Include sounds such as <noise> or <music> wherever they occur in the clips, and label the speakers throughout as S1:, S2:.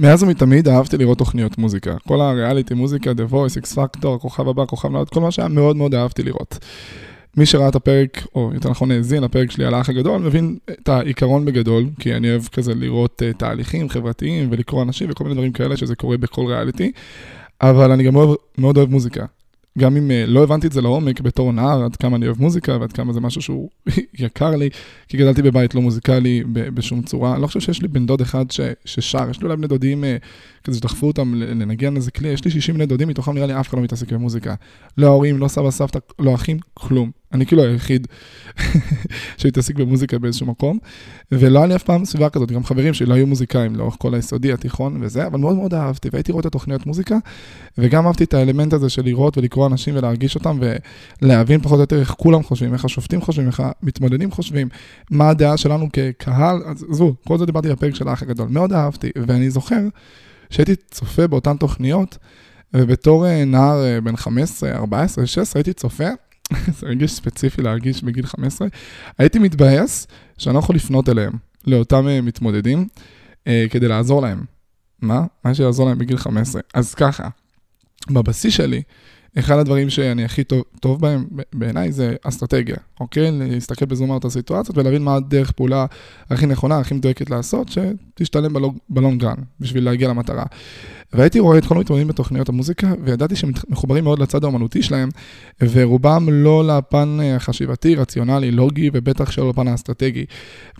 S1: מאז ומתמיד אהבתי לראות תוכניות מוזיקה. כל הריאליטי מוזיקה, The Voice, X Factor, הכוכב הבא, הכוכב נולד, כל מה שהיה מאוד מאוד אהבתי לראות. מי שראה את הפרק, או יותר נכון האזין לפרק שלי על האח הגדול, מבין את העיקרון בגדול, כי אני אוהב כזה לראות uh, תהליכים חברתיים ולקרוא אנשים וכל מיני דברים כאלה שזה קורה בכל ריאליטי, אבל אני גם מאוד, מאוד אוהב מוזיקה. גם אם uh, לא הבנתי את זה לעומק בתור נער, עד כמה אני אוהב מוזיקה ועד כמה זה משהו שהוא <laughs> יקר לי, כי גדלתי בבית לא מוזיקלי בשום צורה. אני לא חושב שיש לי בן דוד אחד ששר, יש לי אולי בני דודים uh, כזה שדחפו אותם לנגן איזה כלי, יש לי 60 בני דודים, מתוכם נראה לי אף אחד לא מתעסק במוזיקה. לא ההורים, לא סבא, סבתא, לא אחים, כלום. אני כאילו היחיד <laughs> שהתעסק במוזיקה באיזשהו מקום, ולא היה לי אף פעם סביבה כזאת, גם חברים שלי לא היו מוזיקאים לאורך כל היסודי, התיכון וזה, אבל מאוד מאוד אהבתי, והייתי רואה את התוכניות מוזיקה, וגם אהבתי את האלמנט הזה של לראות ולקרוא אנשים ולהרגיש אותם, ולהבין פחות או יותר איך כולם חושבים, איך השופטים חושבים, איך המתמודדים חושבים, מה הדעה שלנו כקהל, עזבו, כל זה דיברתי בפרק של האח הגדול, מאוד אהבתי, ואני זוכר שהייתי צופה באותן תוכניות, ובתור אה, נער אה, בן 15, 14, 16, הייתי צופה, <laughs> זה רגש ספציפי להרגיש בגיל 15, הייתי מתבאס שאני לא יכול לפנות אליהם, לאותם אה, מתמודדים, כדי לעזור להם. מה? מה שיעזור להם בגיל 15. אז ככה, בבסיס שלי, אחד הדברים שאני הכי טוב, טוב בהם בעיניי זה אסטרטגיה, אוקיי? להסתכל בזום על הסיטואציות ולהבין מה הדרך פעולה הכי נכונה, הכי מדויקת לעשות, שתשתלם בלונגרן בשביל להגיע למטרה. והייתי רואה את כל המתמודדים בתוכניות המוזיקה, וידעתי שהם מחוברים מאוד לצד האומנותי שלהם, ורובם לא לפן החשיבתי, רציונלי, לוגי, ובטח שלא לפן האסטרטגי.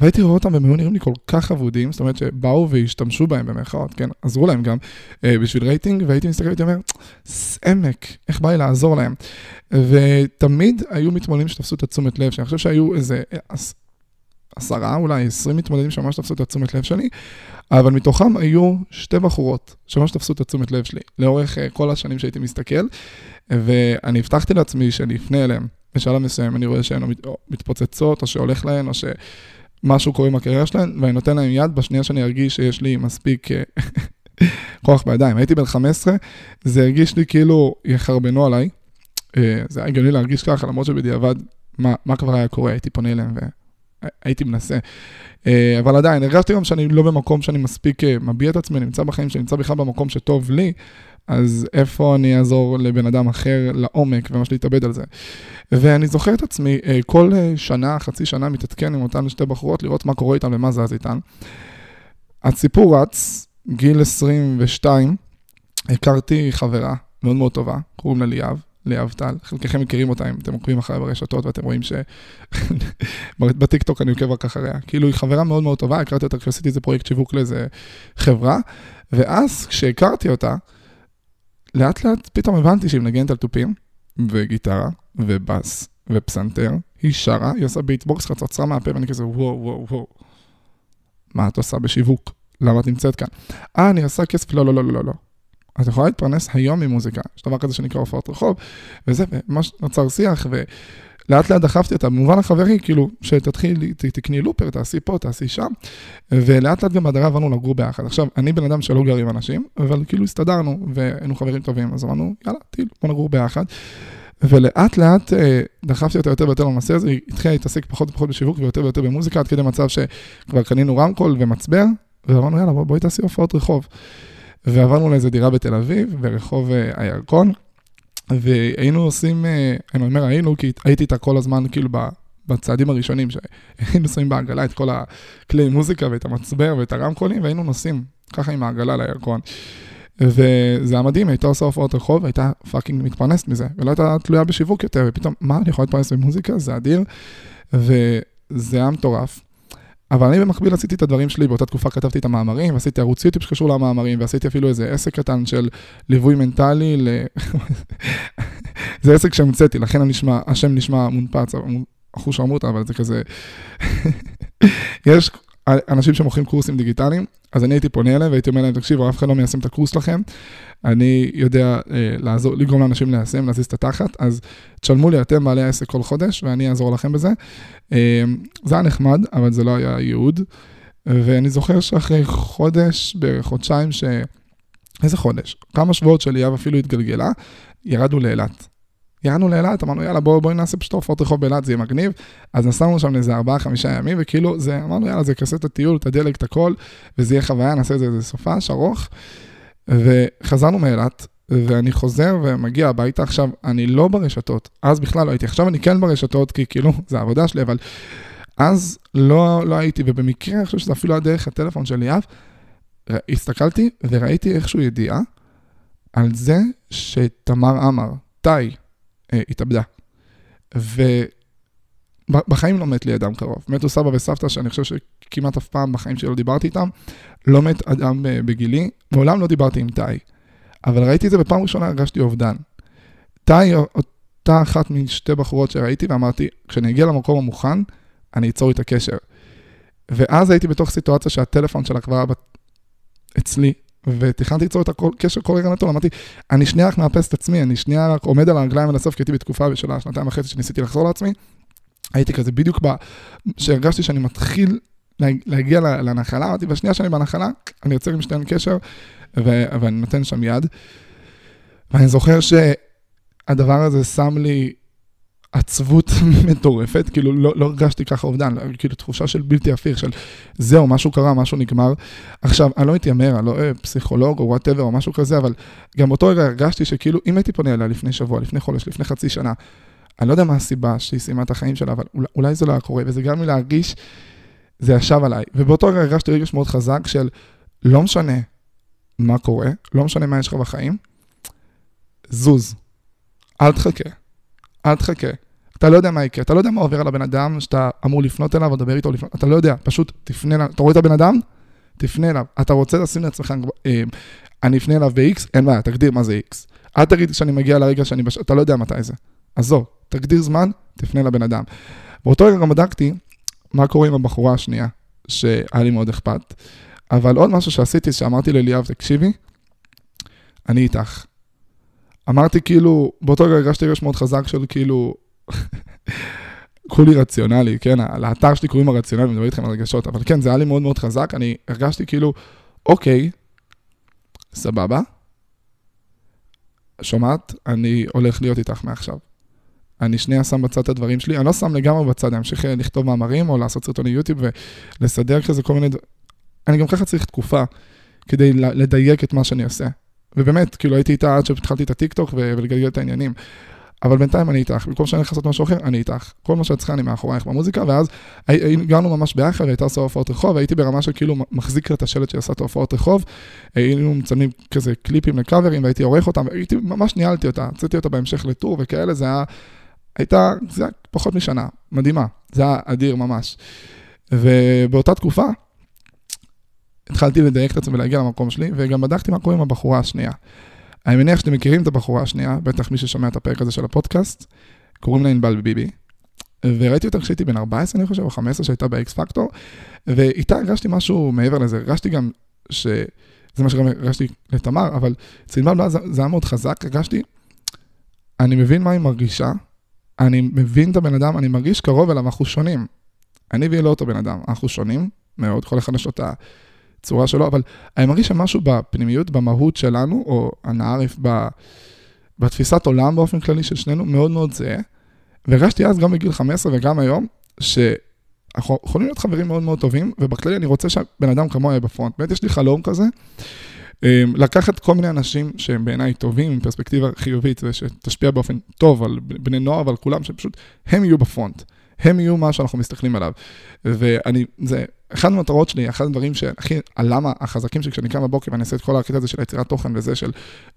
S1: והייתי רואה אותם והם היו נראים לי כל כך אבודים, זאת אומרת שבאו והשתמשו בהם במרכאות, כן, עזרו להם גם אה, בשביל רייטינג, והייתי מסתכל והייתי אומר, סעמק, איך בא לי לעזור להם. ותמיד היו מתמודדים שתפסו את התשומת לב, שאני חושב שהיו איזה עשרה, אולי עשרים מתמודדים שממש תפסו את התשומת לב שלי, אבל מתוכם היו שתי בחורות שממש תפסו את התשומת לב שלי, לאורך uh, כל השנים שהייתי מסתכל, ואני הבטחתי לעצמי שאני אפנה אליהם. בשלב מסוים אני רואה שהן מתפוצצות, או שהולך להן, או שמשהו קורה עם הקריירה שלהן, ואני נותן להן יד בשנייה שאני ארגיש שיש לי מספיק אה, <laughs> כוח בידיים. הייתי בן 15, זה הרגיש לי כאילו יחרבנו עליי. אה, זה היה הגיוני להרגיש ככה, למרות שבדיעבד, מה, מה כבר היה קורה, הייתי פונה אליהם והייתי מנסה. אה, אבל עדיין, הרגשתי גם שאני לא במקום שאני מספיק אה, מביע את עצמי, נמצא בחיים, שאני נמצא בכלל במקום שטוב לי, אז איפה אני אעזור לבן אדם אחר לעומק וממש להתאבד על זה. ואני זוכר את עצמי כל שנה, חצי שנה, מתעדכן עם אותן שתי בחורות, לראות מה קורה איתן ומה זז איתן. הסיפור רץ, גיל 22, הכרתי חברה מאוד מאוד טובה, קוראים לה ליאב. ליאב טל, חלקכם מכירים אותה אם אתם עוקבים אחריה ברשתות ואתם רואים ש... <laughs> בטיקטוק אני עוקב רק אחריה. כאילו היא חברה מאוד מאוד טובה, הכרתי אותה כשעשיתי איזה פרויקט שיווק לאיזה חברה, ואז כשהכרתי אותה, לאט לאט פתאום הבנתי שהיא מנגנת על תופים, וגיטרה, ובאס, ופסנתר, היא שרה, היא עושה ביטבוקס, חצוצרה מהפה, ואני כזה וואו וואו וואו. מה את עושה בשיווק? למה את נמצאת כאן? אה, אני עושה כסף, לא, לא, לא, לא, לא. את יכולה להתפרנס היום ממוזיקה, יש דבר כזה שנקרא הופעות רחוב, וזה, ממש נוצר שיח, ולאט לאט דחפתי אותה, במובן החברי, כאילו, שתתחילי, תקני לופר, תעשי פה, תעשי שם, ולאט לאט גם בהדרה עברנו לגור ביחד. עכשיו, אני בן אדם שלא גר עם אנשים, אבל כאילו הסתדרנו, והיינו חברים טובים, אז אמרנו, יאללה, טיל, בוא נגור ביחד. ולאט לאט אה, דחפתי אותה יותר ויותר לנושא הזה, היא התחילה להתעסק פחות ופחות בשיווק ויותר ויותר במוזיקה, עד כדי מצב שכבר קנינו רמקול ומצבר, ואמרנו, יאללה, בואי תעשי הופעות רחוב. ועברנו לאיזה דירה בתל אביב, ברחוב אה, הירקון, והיינו עושים, אה, אני אומר היינו, כי הייתי איתה כל הזמן, כאילו, בצעדים הראשונים, שהיינו שמים בעגלה את כל הכלי מוזיקה ואת המצבר ואת הרמקולים, והיינו נוסעים ככה עם העגלה לירקון. וזה היה מדהים, הייתה עושה הופעות רחוב, הייתה פאקינג מתפרנסת מזה, ולא הייתה תלויה בשיווק יותר, ופתאום, מה, אני יכולה להתפרנס במוזיקה? זה אדיר, וזה היה מטורף. אבל אני במקביל עשיתי את הדברים שלי, באותה תקופה כתבתי את המאמרים, ועשיתי ערוץ יוטיוב שקשור למאמרים, ועשיתי אפילו איזה עסק קטן של ליווי מנטלי ל... <laughs> זה עסק שהמצאתי, לכן הנשמע, השם נשמע מונפץ, אחוש שרמוטה, אבל זה כזה... <laughs> יש אנשים שמוכרים קורסים דיגיטליים, אז אני הייתי פונה אליהם והייתי אומר להם, תקשיבו, אף אחד לא מיישם את הקורס שלכם, אני יודע אה, לעזור, לגרום לאנשים ליישם, להזיז את התחת, אז תשלמו לי אתם בעלי העסק כל חודש, ואני אעזור לכם בזה. אה, זה היה נחמד, אבל זה לא היה ייעוד. ואני זוכר שאחרי חודש, בערך חודשיים, ש... איזה חודש? כמה שבועות של ליאב אפילו התגלגלה, ירדנו לאילת. ירדנו לאילת, אמרנו, יאללה, בואו בוא נעשה פשוט הופעות רחוב באילת, זה יהיה מגניב. אז נסענו שם לאיזה ארבעה, חמישה ימים, וכאילו, זה, אמרנו, יאללה, זה יכסה את הטיול, את הדלק, את הכל, וזה יהיה חוויה, נעשה את זה איזה סופש ארוך. וחזרנו מאילת, ואני חוזר ומגיע הביתה. עכשיו, אני לא ברשתות, אז בכלל לא הייתי. עכשיו אני כן ברשתות, כי כאילו, זה העבודה שלי, אבל אז לא, לא הייתי, ובמקרה, אני חושב שזה אפילו היה דרך הטלפון של ליאב, הסתכלתי וראיתי איכשהו ידיעה על זה שתמר עמר, אה, התאבדה. ובחיים לא מת לי אדם קרוב. מתו סבא וסבתא, שאני חושב שכמעט אף פעם בחיים שלי לא דיברתי איתם. לא מת אדם אה, בגילי, מעולם לא דיברתי עם טאי. אבל ראיתי את זה בפעם ראשונה, הרגשתי אובדן. טאי, אותה אחת משתי בחורות שראיתי, ואמרתי, כשאני אגיע למקום המוכן, אני אצור איתה קשר. ואז הייתי בתוך סיטואציה שהטלפון שלה כבר אצלי, ותכננתי ליצור את הקשר כל רגע נתון, אמרתי, אני שנייה רק מאפס את עצמי, אני שנייה רק עומד על הרגליים עד הסוף, כי הייתי בתקופה של השנתיים וחצי שניסיתי לחזור לעצמי. הייתי כזה בדיוק ב... שהרגשתי שאני מתחיל להגיע לנחלה, אמרתי, בשנייה שאני בנחלה, אני יוצר עם שתיהן קשר, ו... ואני נותן שם יד. ואני זוכר שהדבר הזה שם לי עצבות <laughs> מטורפת, כאילו לא, לא הרגשתי ככה אובדן, כאילו תחושה של בלתי הפיך, של זהו, משהו קרה, משהו נגמר. עכשיו, אני לא מתיימר, אני לא אה, פסיכולוג או whatever או משהו כזה, אבל גם באותו רגע הרגשתי שכאילו, אם הייתי פונה אליה לפני שבוע, לפני חודש, לפני חצי שנה, אני לא יודע מה הסיבה שהיא סיימה את החיים שלה, אבל אולי, זה לא היה קורה, וזה גם לי להרגיש, זה ישב עליי. ובאותו רגע הרגשתי רגש מאוד חזק של לא משנה מה קורה, לא משנה מה יש לך בחיים, זוז, אל תחכה. אל תחכה. אתה לא יודע מה יקרה, אתה לא יודע מה עובר על הבן אדם שאתה אמור לפנות אליו או לדבר איתו, לפנות, אתה לא יודע, פשוט תפנה אליו. אתה רואה את הבן אדם? תפנה אליו. אתה רוצה לשים לעצמך, אה, אני אפנה אליו ב-X, אין בעיה, תגדיר מה זה X. אל תגיד שאני מגיע לרגע שאני, בש... אתה לא יודע מתי זה. עזוב, תגדיר זמן, תפנה לבן אדם. באותו רגע גם בדקתי מה קורה עם הבחורה השנייה, שהיה לי מאוד אכפת. אבל עוד משהו שעשיתי, שאמרתי לאליאב, תקשיבי, אני איתך. אמרתי כאילו, באותו רגע הרגשתי רגש מאוד חזק של כאילו, כולי רציונלי, כן, לאתר שלי קוראים הרציונלי, אני מדבר איתכם על רגשות, אבל כן, זה היה לי מאוד מאוד חזק, אני הרגשתי כאילו, אוקיי, סבבה, שומעת? אני הולך להיות איתך מעכשיו. אני שנייה שם בצד את הדברים שלי, אני לא שם לגמרי בצד, אני אמשיך אה, לכתוב מאמרים או לעשות סרטוני יוטיוב ולסדר כזה כל מיני דברים. אני גם ככה צריך תקופה כדי לדייק את מה שאני עושה. ובאמת, כאילו הייתי איתה עד שהתחלתי את הטיקטוק ולגלגל את העניינים. אבל בינתיים אני איתך, במקום שאני הולך לעשות משהו אחר, אני איתך. כל מה שאת צריכה אני מאחורייך במוזיקה, ואז הגענו ממש ביחד, והייתה עושה הופעות רחוב, והייתי ברמה של כאילו מחזיק את השלט שעשה את ההופעות רחוב, היינו מצלמים כזה קליפים לקאברים, והייתי עורך אותם, והייתי, ממש ניהלתי אותה, הוצאתי אותה בהמשך לטור וכאלה, זה היה, הייתה, זה היה פחות משנה, מדהימה, זה היה אדיר ממש. ובאותה תקופה, התחלתי לדייק את עצמי ולהגיע למקום שלי, וגם בדקתי מה קורה עם הבחורה השנייה. אני מניח שאתם מכירים את הבחורה השנייה, בטח מי ששומע את הפרק הזה של הפודקאסט, קוראים לה ענבל ביבי. וראיתי אותה כשהייתי בן 14, אני חושב, או 15, שהייתה באקס פקטור, ואיתה הרגשתי משהו מעבר לזה, הרגשתי גם ש... זה מה שגם הרגשתי לתמר, אבל אצל ענבל זה, היה מאוד חזק, הרגשתי, אני מבין מה היא מרגישה, אני מבין את הבן אדם, אני מרגיש קרוב אליו, אנחנו שונים. אני והיא לא אותו בן אדם, אנחנו שונים מאוד, כל אחד יש לו את הצורה שלו, אבל אני מרגיש שמשהו בפנימיות, במהות שלנו, או הנעריף, בתפיסת עולם באופן כללי של שנינו, מאוד מאוד זהה. והרגשתי אז, גם בגיל 15 וגם היום, שאנחנו יכולים להיות חברים מאוד מאוד טובים, ובכללי אני רוצה שהבן אדם כמוה יהיה בפרונט. באמת יש לי חלום כזה, אמ, לקחת כל מיני אנשים שהם בעיניי טובים, עם פרספקטיבה חיובית, ושתשפיע באופן טוב על בני נוער ועל כולם, שפשוט הם יהיו בפרונט. הם יהיו מה שאנחנו מסתכלים עליו. ואני, זה אחד המטרות שלי, אחד הדברים שהכי, הלמה החזקים שלי, כשאני קם בבוקר ואני אעשה את כל הקטע הזה של יצירת תוכן וזה של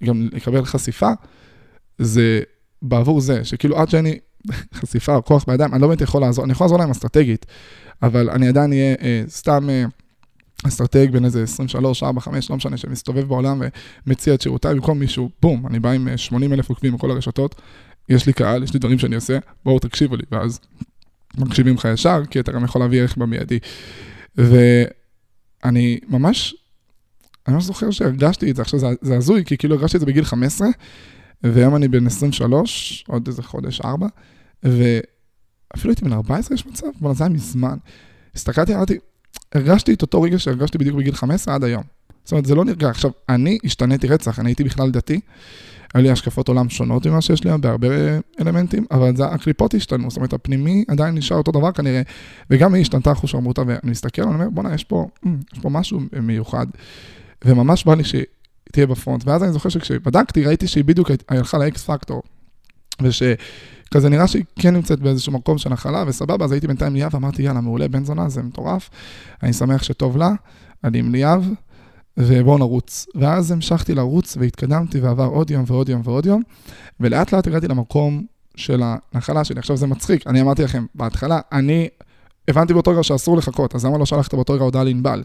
S1: גם לקבל חשיפה, זה בעבור זה, שכאילו עד שאני <laughs> חשיפה או כוח בידיים, אני לא באמת יכול לעזור, אני יכול לעזור להם אסטרטגית, אבל אני עדיין אהיה אה, סתם אה, אסטרטג בין איזה 23, 4, 5, לא משנה, שמסתובב בעולם ומציע את שירותיי, במקום מישהו, בום, אני בא עם 80 אה, אלף עוקבים בכל הרשתות, יש לי קהל, יש לי דברים שאני עושה, בואו תקשיבו לי, ואז מקשיבים לך ישר, כי אתה גם יכול להביא ערך במיידי. ואני ממש, אני ממש זוכר שהרגשתי את זה, עכשיו זה, זה הזוי, כי כאילו הרגשתי את זה בגיל 15, והיום אני בן 23, עוד איזה חודש, ארבע, ואפילו הייתי בן 14, יש מצב, אבל זה היה מזמן. הסתכלתי, אמרתי, הרגשתי את אותו רגע שהרגשתי בדיוק בגיל 15 עד היום. זאת אומרת, זה לא נרגע. עכשיו, אני השתניתי רצח, אני הייתי בכלל דתי, היו לי השקפות עולם שונות ממה שיש לי בהרבה אלמנטים, אבל זה, הקליפות השתנו, זאת אומרת, הפנימי עדיין נשאר אותו דבר כנראה, וגם היא השתנתה אחוז שרמוטה, ואני מסתכל, אני אומר, בואנה, יש אה, יש פה משהו מיוחד, וממש בא לי שהיא תהיה בפרונט, ואז אני זוכר שכשבדקתי, ראיתי שהיא בדיוק הלכה לאקס פקטור, ושכזה נראה שהיא כן נמצאת באיזשהו מקום של נחלה, וסבבה, אז הייתי בינתיים ליאב, אמרתי, יאללה, מעולה, בן זונה, זה מטורף, אני שמח שטוב לה, אני עם ליאב, ובואו נרוץ. ואז המשכתי לרוץ והתקדמתי ועבר עוד יום ועוד יום ועוד יום, ולאט לאט הגעתי למקום של הנחלה שלי. עכשיו זה מצחיק, אני אמרתי לכם, בהתחלה, אני הבנתי באותו רגע שאסור לחכות, אז למה לא שלחת באותו רגע הודעה לענבל?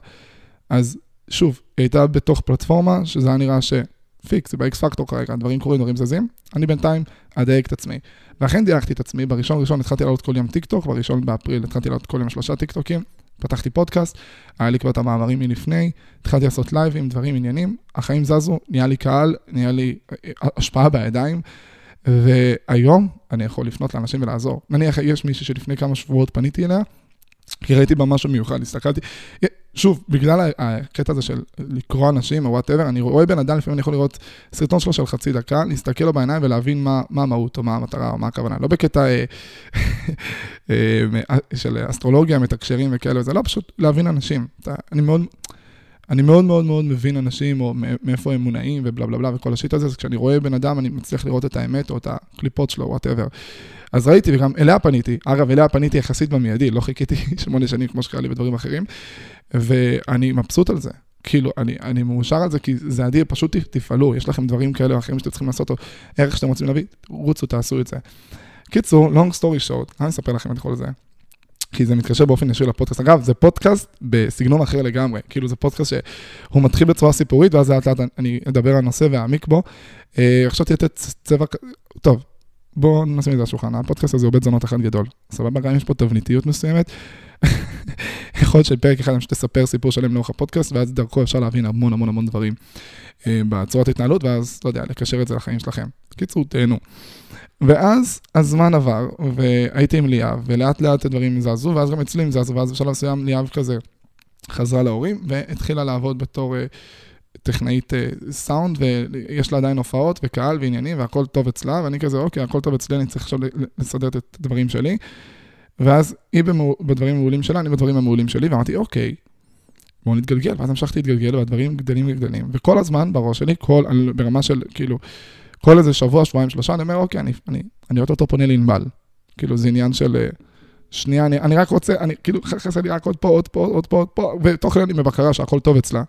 S1: אז שוב, היא הייתה בתוך פלטפורמה, שזה היה נראה ש peaks, זה באקס פקטור כרגע, דברים קורים, דברים זזים. אני בינתיים אדייק את עצמי. ואכן דייקתי את עצמי, בראשון ראשון התחלתי לעלות כל יום טיק טוק, בראשון באפריל התחלתי לעלות כל יום שלושה טיק טוקים. פתחתי פודקאסט, היה לי כבר את המאמרים מלפני, התחלתי לעשות לייבים, דברים, עניינים, החיים זזו, נהיה לי קהל, נהיה לי אה, השפעה בידיים, והיום אני יכול לפנות לאנשים ולעזור. נניח יש מישהי שלפני כמה שבועות פניתי אליה, כי ראיתי בה משהו מיוחד, הסתכלתי, שוב, בגלל הקטע הזה של לקרוא אנשים או וואטאבר, אני רואה בן אדם, לפעמים אני יכול לראות סרטון שלו של חצי דקה, להסתכל לו בעיניים ולהבין מה, מה המהות או מה המטרה או מה הכוונה. לא בקטע אה, אה, של אסטרולוגיה, מתקשרים וכאלה, זה לא פשוט להבין אנשים. אני מאוד... אני מאוד מאוד מאוד מבין אנשים, או מאיפה הם מונעים ובלה בלה בלה וכל השיט הזה, אז כשאני רואה בן אדם, אני מצליח לראות את האמת או את הקליפות שלו, whatever. אז ראיתי, וגם אליה פניתי. אגב, אליה פניתי יחסית במיידי, לא חיכיתי <laughs> שמונה שנים כמו שקרה לי בדברים אחרים, ואני מבסוט על זה. כאילו, אני, אני מאושר על זה, כי זה אדיר, פשוט תפעלו, יש לכם דברים כאלה או אחרים שאתם צריכים לעשות, או ערך שאתם רוצים להביא, רוצו, תעשו את זה. קיצור, long story short, אני אספר לכם את כל זה. כי זה מתקשר באופן ישיר לפודקאסט. אגב, זה פודקאסט בסגנון אחר לגמרי. כאילו, זה פודקאסט שהוא מתחיל בצורה סיפורית, ואז לאט לאט אני אדבר על הנושא ואעמיק בו. עכשיו תהיה צבע, טוב, בואו נשים את זה על השולחן. הפודקאסט הזה הוא בית זונות אחד גדול. סבבה? גם אם יש פה תבניתיות מסוימת. <laughs> יכול להיות שפרק אחד אני שתספר סיפור שלם לאורך הפודקאסט, ואז דרכו אפשר להבין המון המון המון דברים אה, בצורת התנהלות, ואז, לא יודע, לקשר את זה לחיים שלכם. בקיצור, תהנו. ואז הזמן עבר, והייתי עם ליאב, ולאט לאט הדברים זזו, ואז גם אצלי הם זזו, ואז בשלב מסוים ליאב כזה חזרה להורים, והתחילה לעבוד בתור uh, טכנאית uh, סאונד, ויש לה עדיין הופעות וקהל ועניינים, והכל טוב אצלה, ואני כזה, אוקיי, הכל טוב אצלי, אני צריך עכשיו לסדר את הדברים שלי. ואז היא במו, בדברים המעולים שלה, אני בדברים המעולים שלי, ואמרתי, אוקיי, בואו נתגלגל, ואז המשכתי להתגלגל, והדברים גדלים וגדלים. וכל הזמן בראש שלי, כל, ברמה של, כאילו, כל איזה שבוע, שבועיים, שלושה, אני אומר, אוקיי, אני, אני, אני אותו פונה לענבל. כאילו, זה עניין של אה, שנייה, אני, אני רק רוצה, אני, כאילו, חסר לי רק עוד פה, עוד פה, עוד פה, עוד פה, ותוך כדי אני בבקרה שהכל טוב אצלה.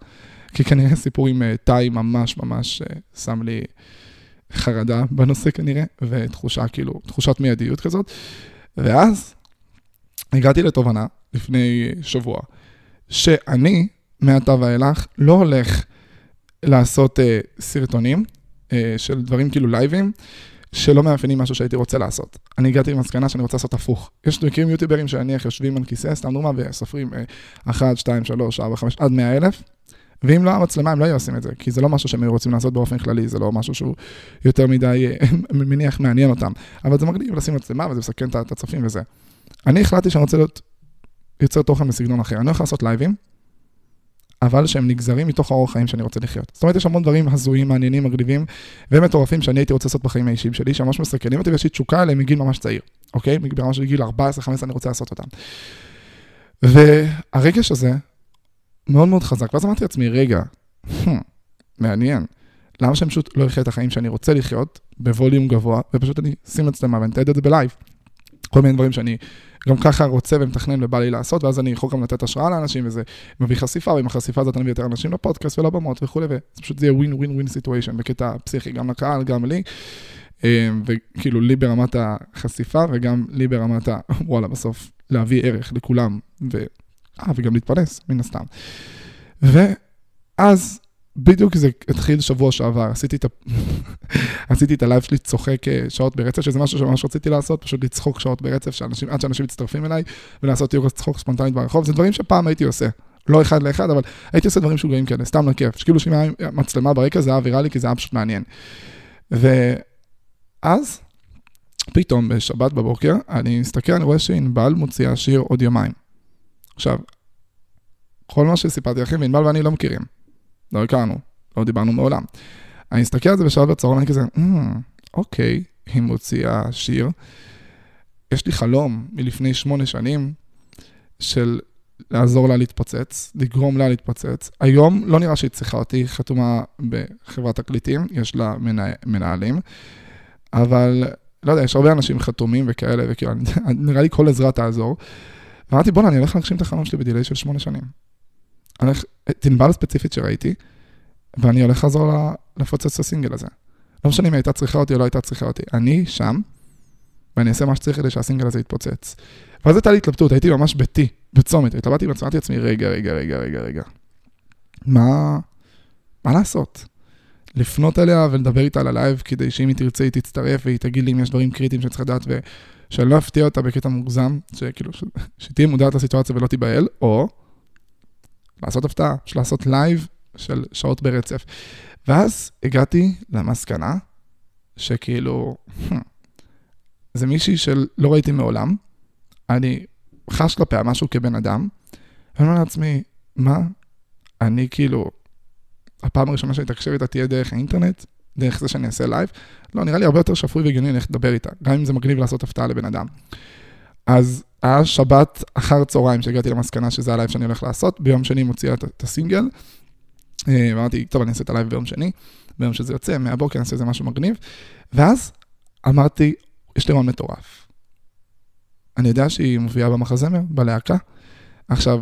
S1: כי כנראה סיפור עם אה, טאי ממש ממש אה, שם לי חרדה בנושא כנראה, ותחושה, כאילו, תחושת מיידיות כזאת. ואז הגעתי לתובנה לפני שבוע, שאני, מעתה ואילך, לא הולך לעשות אה, סרטונים של דברים כאילו לייבים, שלא מאפיינים משהו שהייתי רוצה לעשות. אני הגעתי למסקנה שאני רוצה לעשות הפוך. יש מקרים יוטיוברים איך יושבים על כיסא, סתם דוגמה, וסופרים אה, 1, 2, 3, 4, 5, עד 100 אלף. ואם לא המצלמה, הם לא היו עושים את זה, כי זה לא משהו שהם היו רוצים לעשות באופן כללי, זה לא משהו שהוא יותר מדי, אה, <laughs> מניח, מעניין אותם. אבל זה מגניב לשים מצלמה וזה מסכן את הצופים וזה. אני החלטתי שאני רוצה להיות יוצר תוכן בסגנון אחר. אני הולך לעשות לייבים, אבל שהם נגזרים מתוך האורח חיים שאני רוצה לחיות. זאת אומרת, יש המון דברים הזויים, מעניינים, מגניבים ומטורפים שאני הייתי רוצה לעשות בחיים האישיים שלי, שממש מסכנים אותי ויש לי תשוקה אליהם מגיל ממש צעיר, אוקיי? ברמה של גיל 14-15 אני רוצה לעשות אותם. והרגש הזה מאוד מאוד חזק, ואז אמרתי לעצמי, רגע, hmm, מעניין, למה שאני פשוט לא אחיה את החיים שאני רוצה לחיות בווליום גבוה, ופשוט אני אשים מצלמה ואני אתעד את זה בלייב. כל מיני דברים שאני גם ככה רוצה ומתכנן ובא לי לעשות, ואז אני יכול גם לתת השראה לאנשים, וזה מביא חשיפה, ועם החשיפה הזאת אני מביא יותר אנשים לפודקאסט ולבמות וכולי, וזה פשוט יהיה win win win situation בקטע פסיכי, גם לקהל, גם לי, אמ, וכאילו לי ברמת החשיפה, וגם לי ברמת ה... <laughs> וואלה, בסוף להביא ערך לכולם, ו... אה, וגם להתפרנס, מן הסתם. ואז בדיוק זה התחיל שבוע שעבר, עשיתי את, ה... <laughs> עשיתי את הלייב שלי צוחק אה, שעות ברצף, שזה משהו שממש רציתי לעשות, פשוט לצחוק שעות ברצף, שאנשים, עד שאנשים מצטרפים אליי, ולעשות יוגה צחוק ספונטנית ברחוב, זה דברים שפעם הייתי עושה. לא אחד לאחד, אבל הייתי עושה דברים שוגעים כאלה, סתם לכיף. שכאילו שאם היה מצלמה ברקע זה היה ויראלי, כי זה היה פשוט מעניין. ואז, פתאום בשבת בבוקר, אני מסתכל, אני רואה שענבל מוציאה שיר עוד יומיים. עכשיו, כל מה שסיפרתי לכם, ענבל ואני לא מכירים. לא הכרנו, לא דיברנו מעולם. אני מסתכל על זה בשעות בצהריים, אני כזה, mm, אוקיי, היא מוציאה שיר. יש לי חלום מלפני שמונה שנים של לעזור לה להתפוצץ, לגרום לה להתפוצץ. היום לא נראה שהיא צריכה אותי, היא חתומה בחברת תקליטים, יש לה מנה, מנהלים, אבל לא יודע, יש הרבה אנשים חתומים וכאלה, וכאילו, נראה לי כל עזרה תעזור. ואמרתי, בוא'נה, אני הולך להגשים את החלום שלי בדיליי של שמונה שנים. הולך, את ענבל הספציפית שראיתי, ואני הולך לעזור לה לפוצץ את הסינגל הזה. לא משנה אם היא הייתה צריכה אותי או לא הייתה צריכה אותי. אני שם, ואני אעשה מה שצריך כדי שהסינגל הזה יתפוצץ. ואז הייתה לי התלבטות, הייתי ממש ביתי, בצומת, התלבטתי עם עצמי, רגע, רגע, רגע, רגע, רגע. מה, מה לעשות? לפנות אליה ולדבר איתה על הלייב, כדי שאם היא תרצה היא תצטרף והיא תגיד לי אם יש דברים קריטיים שצריך לדעת ושאני לא אפתיע אותה בקטע מוגזם, שכאילו, ש... שתהיה מודעת לסיטואציה ולא תיבהל, או לעשות הפתעה, של לעשות לייב של שעות ברצף. ואז הגעתי למסקנה שכאילו, זה מישהי שלא ראיתי מעולם, אני חש כלפיה משהו כבן אדם, ואני אומר לעצמי, מה? אני כאילו, הפעם הראשונה שאני אתקשר איתה תהיה דרך האינטרנט, דרך זה שאני אעשה לייב, לא, נראה לי הרבה יותר שפוי והגיוני ללכת לדבר איתה, גם אם זה מגניב לעשות הפתעה לבן אדם. אז היה שבת אחר צהריים שהגעתי למסקנה שזה הלייב שאני הולך לעשות, ביום שני מוציאה את הסינגל. אה, אמרתי, טוב, אני אעשה את הלייב ביום שני, ביום שזה יוצא, מהבוקר אני אעשה איזה משהו מגניב. ואז אמרתי, יש לי רעיון מטורף. אני יודע שהיא מופיעה במחזמר, בלהקה. עכשיו,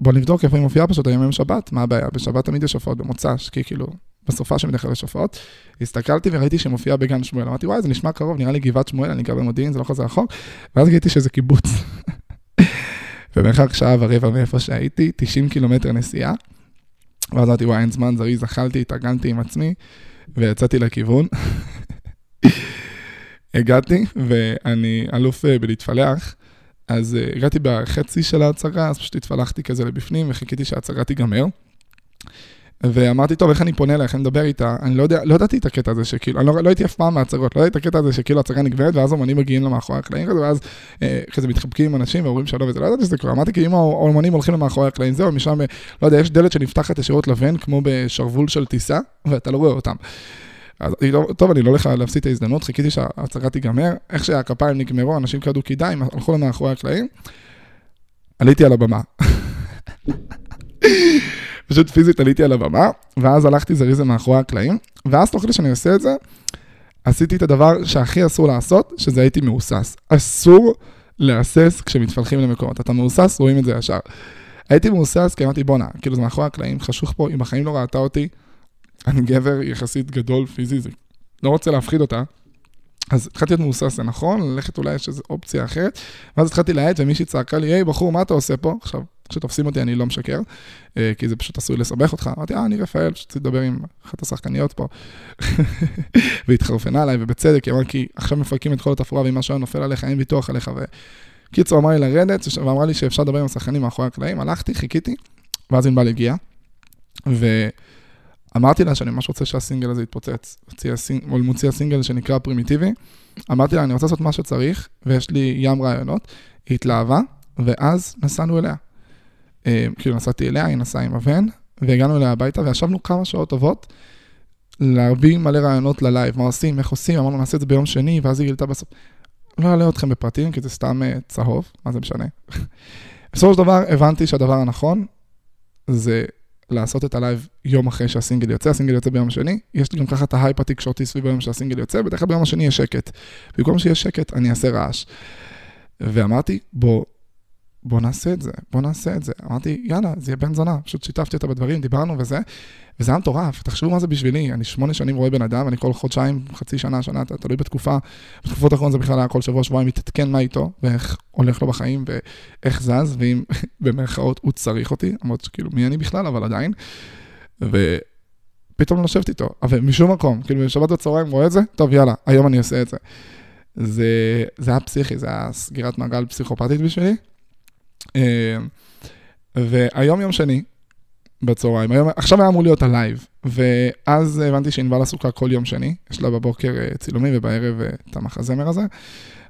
S1: בוא נבדוק איפה היא מופיעה פשוט היום יום שבת, מה הבעיה? בשבת תמיד יש הופעות במוצ"ש, כי כאילו, בסופה שבדרך כלל יש הופעות. הסתכלתי וראיתי שהיא מופיעה בגן שמואל, אמרתי, וואי, זה נשמע קרוב, נראה לי גבעת שמואל, אני גר במודיעין, זה לא כזה רחוק. ואז גיליתי שזה קיבוץ. <laughs> במרחק שעה ורבע מאיפה שהייתי, 90 קילומטר נסיעה. ואז אמרתי, וואי, אין זמן זריז, אכלתי, התארגנתי עם עצמי, ויצאתי לכיוון. <laughs> הגעתי, ואני אלוף אה, בלהתפלח, אז uh, הגעתי בחצי של ההצגה, אז פשוט התפלחתי כזה לבפנים, וחיכיתי שההצגה תיגמר. ואמרתי, טוב, איך אני פונה אליה, איך אני מדבר איתה? אני לא, יודע, לא ידעתי את הקטע הזה שכאילו, אני לא, לא הייתי אף פעם מההצגות, לא ידעתי את הקטע הזה שכאילו ההצגה נגמרת, ואז אומנים מגיעים למאחורי הקלעים כזה, ואז אה, כזה מתחבקים עם אנשים ואומרים שלום וזה, לא ידעתי שזה קורה. אמרתי, כי אם האומנים הולכים למאחורי הקלעים, זהו, משם, לא יודע, יש דלת שנפתחת ישירות לבן, כמו בשרוול של טיסה, ואתה לא רואה אותם. אז לא, טוב, אני לא הולך להפסיד את ההזדמנות, חיכיתי שההצגה תיגמר, איך שהכפיים נגמרו, אנשים קדו כדאי, הלכו למאחורי הקלעים, עליתי על הבמה. <laughs> פשוט פיזית עליתי על הבמה, ואז הלכתי זריזה מאחורי הקלעים, ואז תוך כדי שאני עושה את זה, עשיתי את הדבר שהכי אסור לעשות, שזה הייתי מהוסס. אסור להסס כשמתפלחים למקומות. אתה מהוסס, רואים את זה ישר. הייתי מהוסס כי אמרתי, בואנה, כאילו זה מאחורי הקלעים, חשוך פה, היא בחיים לא ראתה אותי, אני גבר יחסית גדול פיזי, זה לא רוצה להפחיד אותה. אז התחלתי להיות מהוסס, זה נכון, ללכת אולי יש איזו אופציה אחרת, ואז התחלתי להאט ומישהי צעקה לי, היי בחור, מה אתה עושה פה? עכשיו, כשתופסים אותי אני לא משקר, אה, כי זה פשוט עשוי לסבך אותך. אמרתי, אה, אני רפאל, פשוט לדבר עם אחת השחקניות פה. <laughs> והתחרפנה עליי, ובצדק, היא אמרה, כי עכשיו מפרקים את כל התפאורה, ואם משהו נופל עליך, אין ביטוח עליך. וקיצור, אמרה לי לרדת, ואמרה לי שאפשר לדבר עם השחקנים מאחורי הקלעים, הלכתי, חיכיתי, ואז ענבל הגיע, ואמרתי לה שאני ממש רוצה שהסינגל הזה יתפוצץ. מוציא הסינגל שנקרא פרימיטיבי. אמרתי לה, אני רוצה לעשות מה שצריך, ויש לי ים רעיונות. היא התלהבה, ואז נסענו אליה. אה, כאילו נסעתי אליה, היא נסעה עם הבן, והגענו אליה הביתה וישבנו כמה שעות טובות להביא מלא רעיונות ללייב, מה עושים, איך עושים, אמרנו נעשה את זה ביום שני, ואז היא גילתה בסוף. לא אעלה אתכם בפרטים, כי זה סתם אה, צהוב, מה זה משנה. <laughs> בסופו של דבר הבנתי שהדבר הנכון זה לעשות את הלייב יום אחרי שהסינגל יוצא, הסינגל יוצא ביום שני, יש לי גם ככה את ההייפ התקשורתי סביב היום שהסינגל יוצא, בדרך כלל ביום השני יש שקט. במקום שיהיה שקט, אני אעשה רעש. ואמרתי, בוא בוא נעשה את זה, בוא נעשה את זה. אמרתי, יאללה, זה יהיה בן זונה. פשוט שיתפתי אותה בדברים, דיברנו וזה, וזה היה מטורף. תחשבו מה זה בשבילי, אני שמונה שנים רואה בן אדם, אני כל חודשיים, חצי שנה, שנה, תלוי בתקופה. בתקופות האחרונות זה בכלל היה כל שבוע, שבועיים, מתעדכן מה איתו, ואיך הולך לו בחיים, ואיך זז, ואם <laughs> במרכאות הוא צריך אותי, למרות שכאילו, מי אני בכלל, אבל עדיין. ופתאום לשבת איתו, אבל משום מקום, כאילו, בשבת בצהריים רואה את זה, טוב, יאללה, היום אני עושה את זה. זה, זה היה פסיכי, זה היה סגירת מעגל פסיכופתית בשבילי. אה, והיום יום שני, בצהריים, היום, עכשיו היה אמור להיות הלייב, ואז הבנתי שענבל עסוקה כל יום שני, יש לה בבוקר אה, צילומים ובערב אה, את המחזמר הזה,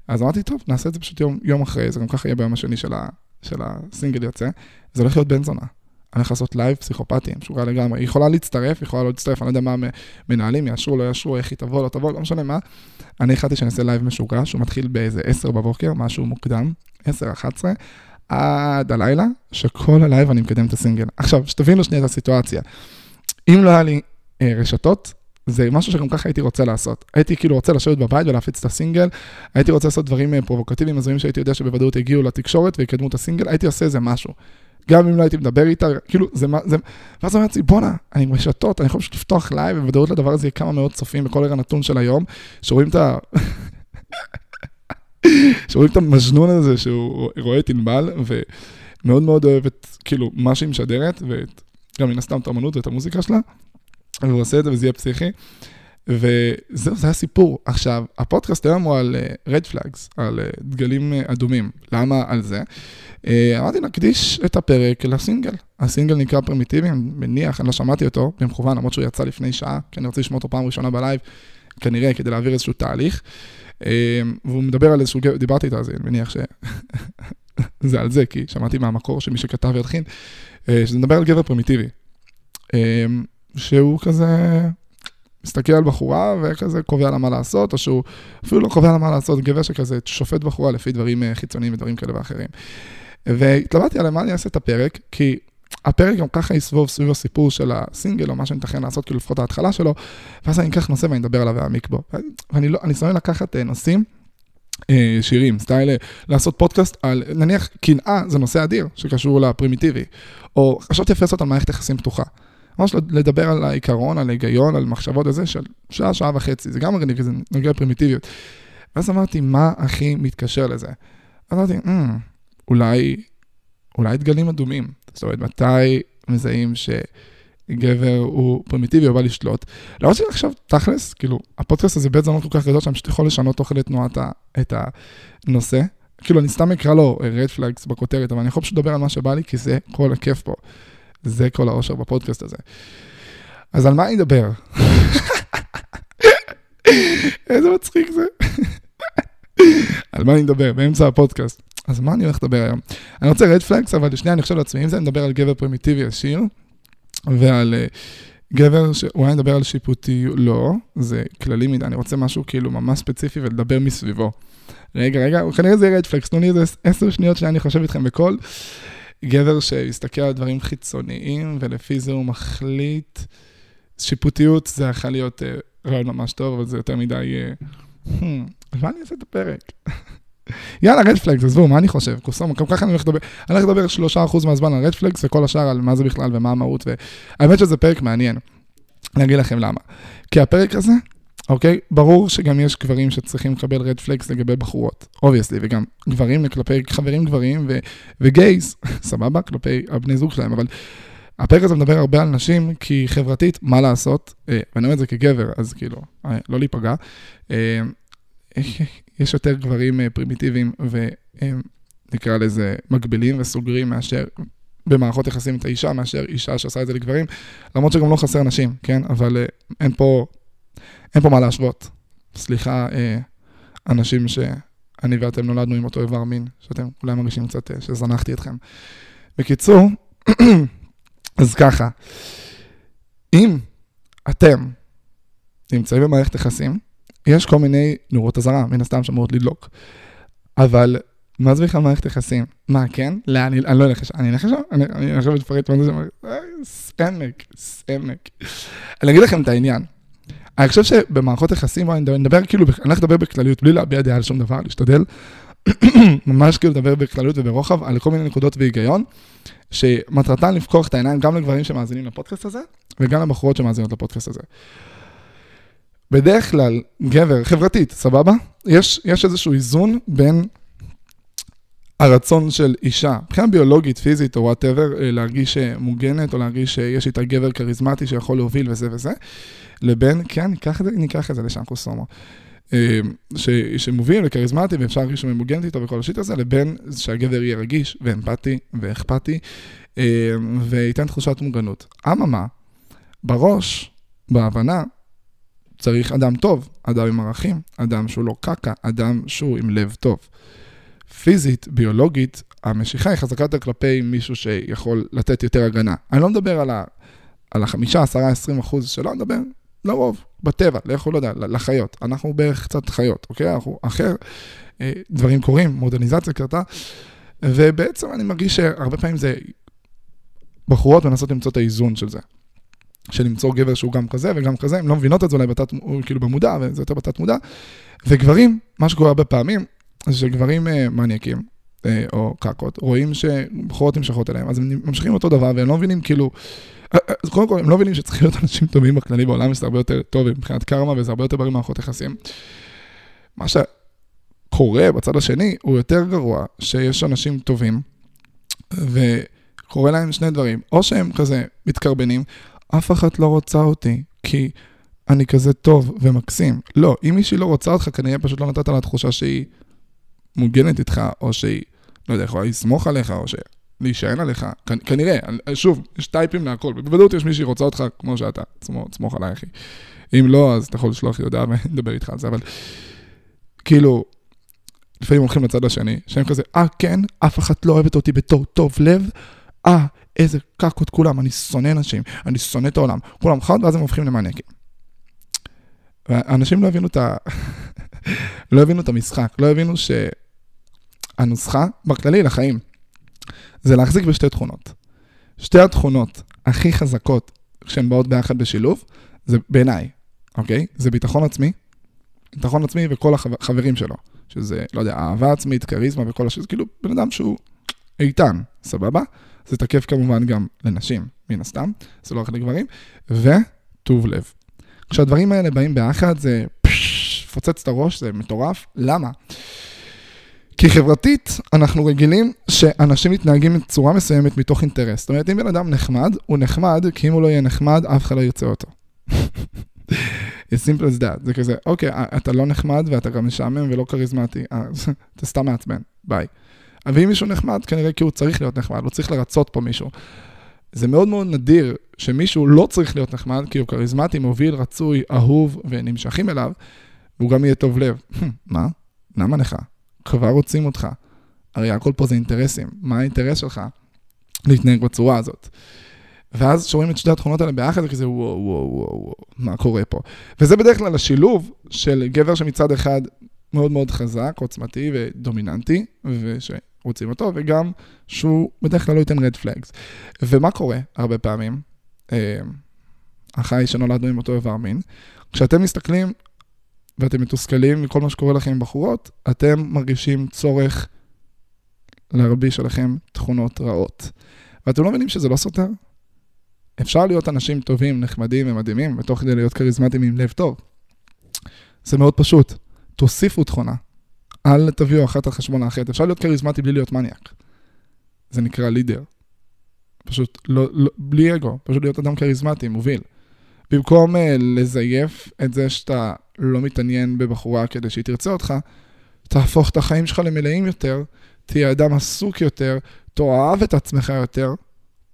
S1: אז אמרתי, טוב, נעשה את זה פשוט יום, יום אחרי, זה גם ככה יהיה ביום השני של, ה, של הסינגל יוצא, זה הולך להיות בן זונה. אני הולך לעשות לייב פסיכופתי, משוגע לגמרי. היא יכולה להצטרף, היא יכולה לא להצטרף, אני לא יודע מה מנהלים, יאשרו, לא יאשרו, איך היא תבוא, לא תבוא, לא משנה מה. אני החלטתי שאני אעשה לייב משוגע, שהוא מתחיל באיזה 10 בבוקר, משהו מוקדם, 10, 11, עד הלילה, שכל הלייב אני מקדם את הסינגל. עכשיו, שתבינו שנייה את הסיטואציה. אם לא היה לי אה, רשתות, זה משהו שגם ככה הייתי רוצה לעשות. הייתי כאילו רוצה לשבת בבית ולהפיץ את הסינגל, הייתי רוצה לעשות דברים אה, פרובוקטיביים, הזויים שהייתי יודע שבוודאות יגיעו לתקשורת ויקדמו את הסינגל, הייתי עושה איזה משהו. גם אם לא הייתי מדבר איתה, כאילו, זה מה, זה... ואז אמרתי, בואנה, אני עם רשתות, אני יכול פשוט לפתוח לייב, ובוודאות לדבר הזה יהיה כמה מאות צופים בכל רגע נתון של היום, שרואים את ה... <laughs> שרואים את המז'נון הזה שהוא רואה את ענבל, ומאוד מאוד אוהב את, כאילו, מה שהיא משדרת, וגם מן הסתם את האמנות ואת המוזיקה שלה, והוא עושה את זה וזה יהיה פסיכי. וזהו, זה הסיפור. עכשיו, הפודקאסט היום הוא על red אה, flags, על אה, דגלים אה, אדומים. למה על זה? אה, אמרתי, נקדיש את הפרק לסינגל. הסינגל נקרא פרימיטיבי, אני מניח, אני לא שמעתי אותו במכוון, למרות שהוא יצא לפני שעה, כי אני רוצה לשמוע אותו פעם ראשונה בלייב, כנראה, כדי להעביר איזשהו תהליך. והוא מדבר על איזשהו, דיברתי איתו, אז אני מניח שזה <laughs> על זה, כי שמעתי מהמקור שמי שכתב והלחין, uh, שזה מדבר על גבר פרימיטיבי. Uh, שהוא כזה מסתכל על בחורה וכזה קובע לה מה לעשות, או שהוא אפילו לא קובע לה מה לעשות, גבר שכזה שופט בחורה לפי דברים אה, חיצוניים ודברים כאלה ואחרים. והתלבטתי על מה אני אעשה את הפרק, כי הפרק גם ככה יסבוב סביב הסיפור של הסינגל, או מה שאני מתכן לעשות, כאילו לפחות ההתחלה שלו, ואז אני אקח נושא ואני אדבר עליו ואעמיק בו. ואני לא, אני שונא לקחת אה, נושאים. אה, שירים, סטייל לעשות פודקאסט על, נניח קנאה זה נושא אדיר שקשור לפרימיטיבי, או חשבתי יפה לעשות על מערכת יחסים פתוחה. ממש לדבר על העיקרון, על ההיגיון, על מחשבות הזה של שעה, שעה וחצי, זה גם מגניב, כי זה נוגע לפרימיטיביות. ואז אמרתי, מה הכי מתקשר לזה? אמרתי, אולי, אולי דגלים אדומים. זאת אומרת, מתי מזהים שגבר הוא פרימיטיבי או בא לשלוט? למרות שעכשיו, תכלס, כאילו, הפודקאסט הזה בית זמנות כל כך גדול שאני פשוט יכול לשנות תוך כדי תנועת את הנושא. כאילו, אני סתם אקרא לו red flags בכותרת, אבל אני יכול פשוט לדבר על מה שבא לי, כי זה כל הכיף פה. זה כל האושר בפודקאסט הזה. אז על מה אני אדבר? <laughs> איזה מצחיק זה. <laughs> על מה אני מדבר? באמצע הפודקאסט. אז מה אני הולך לדבר היום? אני רוצה red flags, אבל שנייה אני חושב לעצמי, אם זה אני מדבר על גבר פרימיטיבי עשיר, ועל אה, גבר שאולי נדבר על שיפוטי, לא, זה כללי מדי, אני רוצה משהו כאילו ממש ספציפי ולדבר מסביבו. רגע, רגע, כנראה זה רד פלקס, תנו לי איזה עשר שניות שאני חושב איתכם בקול. גבר שיסתכל על דברים חיצוניים, ולפי זה הוא מחליט. שיפוטיות זה יכול להיות uh, רעיון ממש טוב, אבל זה יותר מדי... Uh, hmm, מה אני אעשה את הפרק? יאללה, רד פלקס, עזבו, מה אני חושב? קוסומו, גם ככה אני הולך לדבר, אני הולך לדבר שלושה אחוז מהזמן על רד פלקס, וכל השאר על מה זה בכלל ומה המהות, והאמת שזה פרק מעניין. אני אגיד לכם למה. כי הפרק הזה אוקיי? ברור שגם יש גברים שצריכים לקבל red flags לגבי בחורות, obviously, וגם גברים כלפי חברים גברים ו- ו gays, <laughs> סבבה? כלפי הבני זוג שלהם, אבל הפרק הזה מדבר הרבה על נשים, כי חברתית, מה לעשות, אה, ואני אומר את זה כגבר, אז כאילו, אה, לא להיפגע. אה, יש יותר גברים אה, פרימיטיביים ונקרא לזה מגבילים וסוגרים מאשר במערכות יחסים את האישה, מאשר אישה שעושה את זה לגברים, למרות שגם לא חסר נשים, כן? אבל אה, אין פה אין פה מה להשוות. סליחה, אה, אנשים שאני ואתם נולדנו עם אותו איבר מין, שאתם אולי מרגישים קצת אה, שזנחתי אתכם. בקיצור, <clears throat> אז ככה, אם אתם נמצאים במערכת יחסים, יש כל מיני נורות אזהרה, מן הסתם שאמורות לדלוק. אבל מה זה בכלל מערכת יחסים? מה, כן? לא, אני, אני לא אלך לשם. אני אלך לשם? אני עכשיו אתפרט מה זה, אה, סמק, סמק. אני אגיד לכם את העניין. אני חושב שבמערכות יחסים, אני מדבר כאילו, אני הולך לדבר בכלליות, בלי להביע דעה על שום דבר, להשתדל <clears throat> ממש כאילו לדבר בכלליות וברוחב על כל מיני נקודות והיגיון, שמטרתן לפקוח את העיניים גם לגברים שמאזינים לפודקאסט הזה, וגם לבחורות שמאזינות לפודקאסט הזה. בדרך כלל, גבר, חברתית, סבבה? יש, יש איזשהו איזון בין הרצון של אישה, מבחינה ביולוגית, פיזית או whatever, להרגיש מוגנת או להרגיש שיש איתה גבר כריזמטי שיכול להוביל וזה וזה, לבין, כן, ניקח את זה, ניקח את זה לשם קוסומו. אה, ש, שמוביל וכריזמטי ואפשר להרגיש שמוגנת איתו וכל ה shit הזה, לבין שהגבר יהיה רגיש ואמפתי ואכפתי אה, וייתן תחושת מוגנות. אממה, בראש, בהבנה, צריך אדם טוב, אדם עם ערכים, אדם שהוא לא קקה, אדם שהוא עם לב טוב. פיזית, ביולוגית, המשיכה היא חזקה יותר כלפי מישהו שיכול לתת יותר הגנה. אני לא מדבר על, ה, על החמישה, עשרה, עשרים אחוז שלא, מדבר לרוב, בטבע, לכו, לא יודע, לחיות. אנחנו בערך קצת חיות, אוקיי? אנחנו אחר, אה, דברים קורים, מודרניזציה קרתה, ובעצם אני מרגיש שהרבה פעמים זה בחורות מנסות למצוא את האיזון של זה. של למצוא גבר שהוא גם כזה וגם כזה, הן לא מבינות את זה אולי בתת, כאילו במודע, וזה יותר בתת מודע. וגברים, מה שקורה הרבה פעמים, זה שגברים אה, מניאקים, אה, או קקות, רואים שבחורות נמשכות אליהם, אז הם ממשיכים אותו דבר, והם לא מבינים כאילו, אה, אה, אז קודם כל, הם לא מבינים שצריכים להיות אנשים טובים בכללי בעולם, שזה הרבה יותר טוב מבחינת קרמה, וזה הרבה יותר בריא מערכות יחסים. מה שקורה בצד השני, הוא יותר גרוע, שיש אנשים טובים, וקורה להם שני דברים, או שהם כזה מתקרבנים, אף אחת לא רוצה אותי, כי אני כזה טוב ומקסים. לא, אם מישהי לא רוצה אותך, כנראה פשוט לא נתת לה תחושה שהיא מוגנת איתך, או שהיא, לא יודע, יכולה לסמוך עליך, או להישען עליך. כנראה, שוב, יש טייפים להכל, בוודאות יש מישהי רוצה אותך כמו שאתה, סמוך עליי, אחי. אם לא, אז אתה יכול לשלוח לי הודעה ונדבר איתך על זה, אבל כאילו, לפעמים הולכים לצד השני, שהם כזה, אה, כן, אף אחת לא אוהבת אותי בתור טוב לב, אה, איזה קקות כולם, אני שונא אנשים, אני שונא את העולם, כולם חד, ואז הם הופכים למענקים. ואנשים לא הבינו את ה... <laughs> לא הבינו את המשחק, לא הבינו שהנוסחה, בכללי, לחיים, זה להחזיק בשתי תכונות. שתי התכונות הכי חזקות כשהן באות ביחד בשילוב, זה בעיניי, אוקיי? זה ביטחון עצמי, ביטחון עצמי וכל החברים שלו, שזה, לא יודע, אהבה עצמית, כריזמה וכל השיר, כאילו, בן אדם שהוא איתן, סבבה? זה תקף כמובן גם לנשים, מן הסתם, זה לא רק לגברים, וטוב לב. כשהדברים האלה באים ביחד, זה פוצץ את הראש, זה מטורף. למה? כי חברתית, אנחנו רגילים שאנשים מתנהגים בצורה מסוימת מתוך אינטרס. זאת אומרת, אם בן אדם נחמד, הוא נחמד, כי אם הוא לא יהיה נחמד, אף אחד לא ירצה אותו. <laughs> It's simple as that. זה כזה, אוקיי, אתה לא נחמד ואתה גם משעמם ולא כריזמטי, אה, אתה סתם מעצבן, ביי. ואם מישהו נחמד, כנראה כי הוא צריך להיות נחמד, הוא צריך לרצות פה מישהו. זה מאוד מאוד נדיר שמישהו לא צריך להיות נחמד, כי הוא כריזמטי, מוביל, רצוי, אהוב ונמשכים אליו, והוא גם יהיה טוב לב. מה? למה לך? כבר רוצים אותך. הרי הכל פה זה אינטרסים. מה האינטרס שלך להתנהג בצורה הזאת? ואז שומעים את שתי התכונות האלה ביחד, וכזה וואו, וואו, וואו, וואו, מה קורה פה? וזה בדרך כלל השילוב של גבר שמצד אחד מאוד מאוד חזק, עוצמתי ודומיננטי, ושרוצים אותו, וגם שהוא בדרך כלל לא ייתן רד פלאגס. ומה קורה הרבה פעמים? אה, החי שנולדנו עם אותו איבר מין, כשאתם מסתכלים ואתם מתוסכלים מכל מה שקורה לכם עם בחורות, אתם מרגישים צורך להרביש עליכם תכונות רעות. ואתם לא מבינים שזה לא סותר? אפשר להיות אנשים טובים, נחמדים ומדהימים, ותוך כדי להיות כריזמטיים עם לב טוב. זה מאוד פשוט. תוסיפו תכונה. אל תביאו אחת על חשבון האחרת. אפשר להיות כריזמטי בלי להיות מניאק. זה נקרא לידר. פשוט לא, לא, בלי אגו, פשוט להיות אדם כריזמטי, מוביל. במקום uh, לזייף את זה שאתה לא מתעניין בבחורה כדי שהיא תרצה אותך, תהפוך את החיים שלך למלאים יותר, תהיה אדם עסוק יותר, תאהב את עצמך יותר,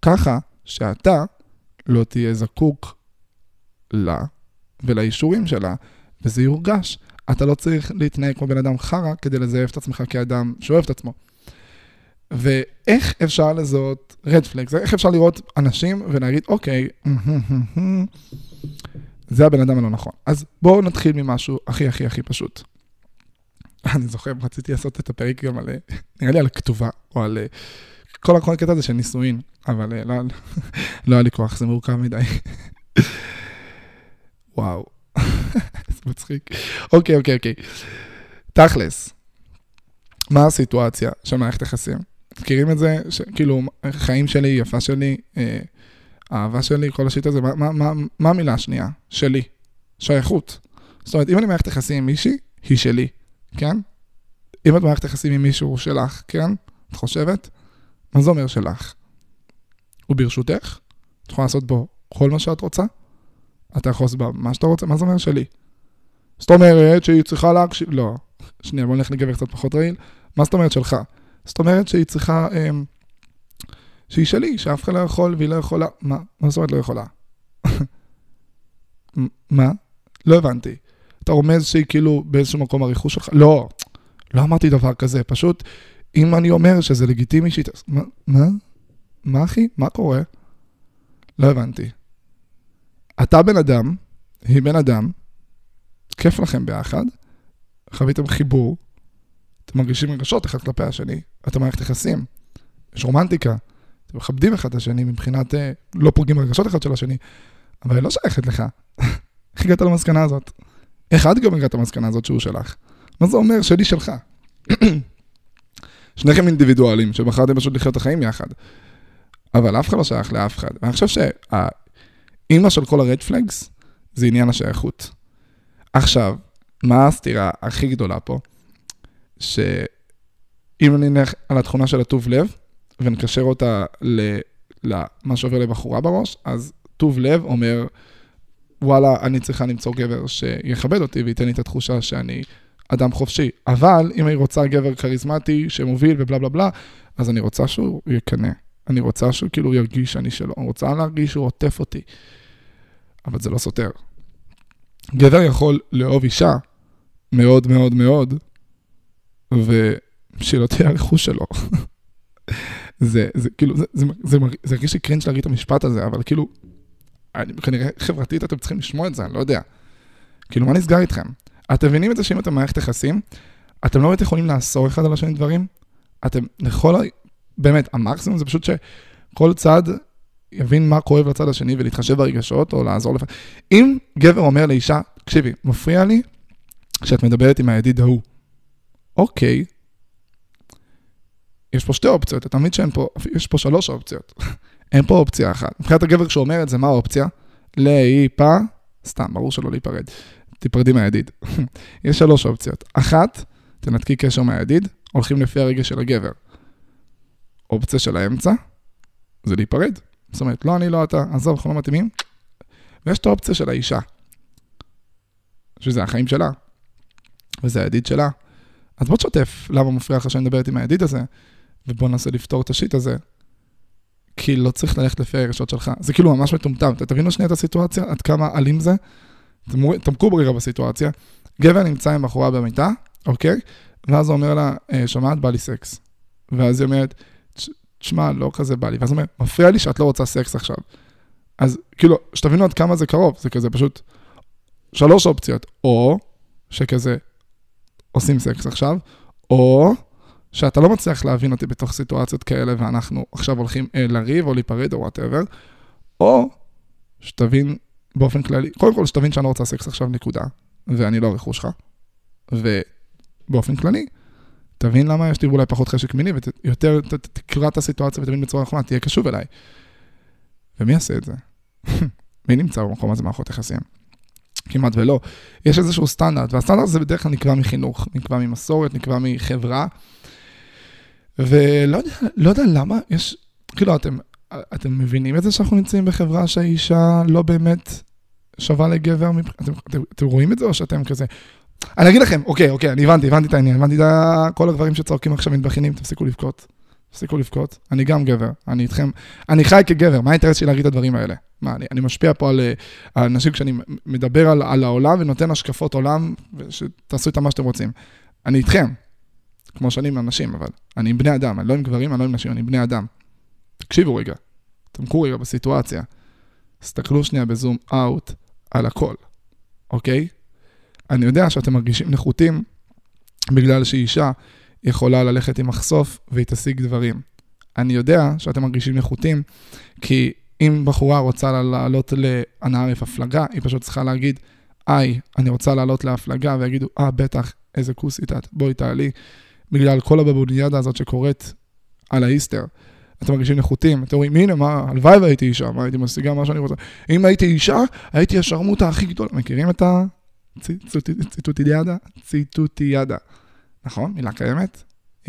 S1: ככה שאתה לא תהיה זקוק לה ולאישורים שלה, וזה יורגש. אתה לא צריך להתנהג כמו בן אדם חרא כדי לזייף את עצמך כאדם שאוהב את עצמו. ואיך אפשר לזהות רד פלקס? איך אפשר לראות אנשים ולהגיד, אוקיי, <laughs> זה הבן אדם הלא נכון. אז בואו נתחיל ממשהו הכי הכי הכי פשוט. <laughs> אני זוכר, רציתי לעשות את הפרק גם על, <laughs> נראה לי על כתובה, או על כל הקטע הזה של נישואין, אבל לא, לא היה לי כוח, זה מורכב מדי. וואו, <laughs> זה מצחיק. אוקיי, אוקיי, אוקיי. תכלס, מה הסיטואציה של מערכת יחסים? מכירים את זה? כאילו, חיים שלי, יפה שלי, אה, אהבה שלי, כל השיט הזה, מה, מה, מה, מה המילה השנייה? שלי. שייכות. זאת אומרת, אם אני מערכת יחסים עם מישהי, היא שלי, כן? אם את מערכת יחסים עם מישהו שלך, כן? את חושבת? מה זה אומר שלך? הוא ברשותך? את יכולה לעשות בו כל מה שאת רוצה? אתה יכול לעשות מה שאתה רוצה? מה זה אומר שלי? זאת אומרת שהיא צריכה להקשיב... לא. שנייה, בוא נלך לגבר קצת פחות רעיל. מה זאת אומרת שלך? זאת אומרת שהיא צריכה... אה, שהיא שלי, שאף אחד לא יכול והיא לא יכולה. מה? מה זאת אומרת לא יכולה? <laughs> מה? לא הבנתי. אתה רומז שהיא כאילו באיזשהו מקום הריחוש שלך? לא. לא אמרתי דבר כזה, פשוט, אם אני אומר שזה לגיטימי שהיא... מה? מה אחי? מה קורה? לא הבנתי. אתה בן אדם, היא בן אדם, כיף לכם ביחד, חוויתם חיבור, אתם מרגישים רגשות אחד כלפי השני, אתם מערכת יחסים, יש רומנטיקה, אתם מכבדים אחד את השני מבחינת אה, לא פוגעים ברגשות אחד של השני, אבל היא לא שייכת לך. איך הגעת למסקנה הזאת? איך את גם הגעת למסקנה הזאת שהוא שלך? מה זה אומר שלי שלך? <clears throat> שניכם אינדיבידואלים שבחרתם פשוט לחיות את החיים יחד. אבל אף אחד לא שייך לאף אחד. ואני חושב שהאימא של כל הרד פלגס זה עניין השייכות. עכשיו, מה הסתירה הכי גדולה פה? שאם אני נלך על התכונה של הטוב לב, ונקשר אותה למה שעובר לבחורה בראש, אז טוב לב אומר, וואלה, אני צריכה למצוא גבר שיכבד אותי וייתן לי את התחושה שאני אדם חופשי. אבל אם היא רוצה גבר כריזמטי שמוביל ובלה בלה בלה, אז אני רוצה שהוא יקנא. אני רוצה שהוא כאילו ירגיש שאני שלו. אני רוצה להרגיש שהוא עוטף אותי. אבל זה לא סותר. גבר יכול לאהוב אישה מאוד מאוד מאוד, ושלא תהיה הרכוש שלו. <laughs> זה, זה כאילו, זה, זה, זה, זה הרגיש לי קרינג' להגיד את המשפט הזה, אבל כאילו, אני, כנראה חברתית אתם צריכים לשמוע את זה, אני לא יודע. כאילו, מה נסגר איתכם? אתם מבינים את זה שאם אתם במערכת יחסים, אתם לא באמת יכולים לאסור אחד על השני דברים? אתם לכל ה... באמת, המקסימום זה פשוט שכל צד יבין מה כואב לצד השני ולהתחשב ברגשות או לעזור לפ... אם גבר אומר לאישה, תקשיבי, מפריע לי שאת מדברת עם הידיד ההוא. אוקיי, יש פה שתי אופציות, אתה מבין שאין פה, יש פה שלוש אופציות. <laughs> אין פה אופציה אחת. מבחינת הגבר שאומר את זה, מה האופציה? להיפ... סתם, ברור שלא להיפרד. תיפרדי מהידיד. <laughs> יש שלוש אופציות. אחת, תנתקי קשר מהידיד, הולכים לפי הרגש של הגבר. אופציה של האמצע, זה להיפרד. זאת אומרת, לא אני, לא אתה, עזוב, אנחנו לא מתאימים. ויש את האופציה של האישה, שזה החיים שלה, וזה הידיד שלה. אז בוא תשתף למה מפריע לך שאני מדברת עם הידיד הזה, ובוא ננסה לפתור את השיט הזה. כי לא צריך ללכת לפי הרגשות שלך. זה כאילו ממש מטומטם. תבינו שנייה את הסיטואציה, עד כמה אלים זה. תעמקו ברירה בסיטואציה. גבר נמצא עם בחורה במיטה, אוקיי? ואז הוא אומר לה, "אה, שומעת, בא לי סקס. ואז היא אומרת, "תש- תשמע, לא כזה בא לי. ואז הוא אומר, מפריע לי שאת לא רוצה סקס עכשיו. אז כאילו, שתבינו עד כמה זה קרוב, זה כזה פשוט שלוש אופציות. או שכזה עושים סקס עכשיו, או שאתה לא מצליח להבין אותי בתוך סיטואציות כאלה ואנחנו עכשיו הולכים אה, לריב או להיפרד או whatever, או שתבין באופן כללי, קודם כל שתבין שאני לא רוצה סקס עכשיו נקודה, ואני לא הרכוש שלך, ובאופן כללי, תבין למה יש לי אולי פחות חשק מיני, ויותר תקרא את הסיטואציה ותבין בצורה נכונה, תהיה קשוב אליי. ומי יעשה את זה? <laughs> מי נמצא במקום הזה מערכות יחסים? כמעט ולא. יש איזשהו סטנדרט, והסטנדרט הזה בדרך כלל נקבע מחינוך, נקבע ממסורת, נקבע מחברה, ולא לא יודע למה, יש, כאילו, אתם, אתם מבינים את זה שאנחנו נמצאים בחברה שהאישה לא באמת שווה לגבר? אתם, אתם, אתם רואים את זה או שאתם כזה... אני אגיד לכם, אוקיי, אוקיי, אני הבנתי, הבנתי את העניין, הבנתי את כל הגברים שצועקים עכשיו מתבכיינים, תפסיקו לבכות. תפסיקו לבכות, אני גם גבר, אני איתכם, אני חי כגבר, מה האינטרס שלי להגיד את הדברים האלה? מה, אני, אני משפיע פה על, אה, אנשים כשאני מדבר על, על העולם ונותן השקפות עולם, שתעשו איתם מה שאתם רוצים. אני איתכם, כמו שאני עם אנשים, אבל אני עם בני אדם, אני לא עם גברים, אני לא עם נשים, אני עם בני אדם. תקשיבו רגע, תמקו רגע בסיטואציה, תסתכלו שנייה בזום אאוט על הכל, אוקיי? אני יודע שאתם מרגישים נחותים בגלל שאישה יכולה ללכת עם מחשוף והיא תשיג דברים. אני יודע שאתם מרגישים נחותים, כי אם בחורה רוצה לעלות לאנערף הפלגה, היא פשוט צריכה להגיד, היי, אני רוצה לעלות להפלגה, ויגידו, אה, בטח, איזה כוסית את, בואי תעלי, בגלל כל הבבוניאדה הזאת שקורית על האיסטר. אתם מרגישים נחותים, אתם אומרים, הנה, מה, הלוואי והייתי אישה, מה, הייתי משיגה מה שאני רוצה. אם הייתי אישה, הייתי השרמוטה הכי גדולה. מכירים את הציטוטיאדה? ציטוטיאדה. נכון? מילה קיימת?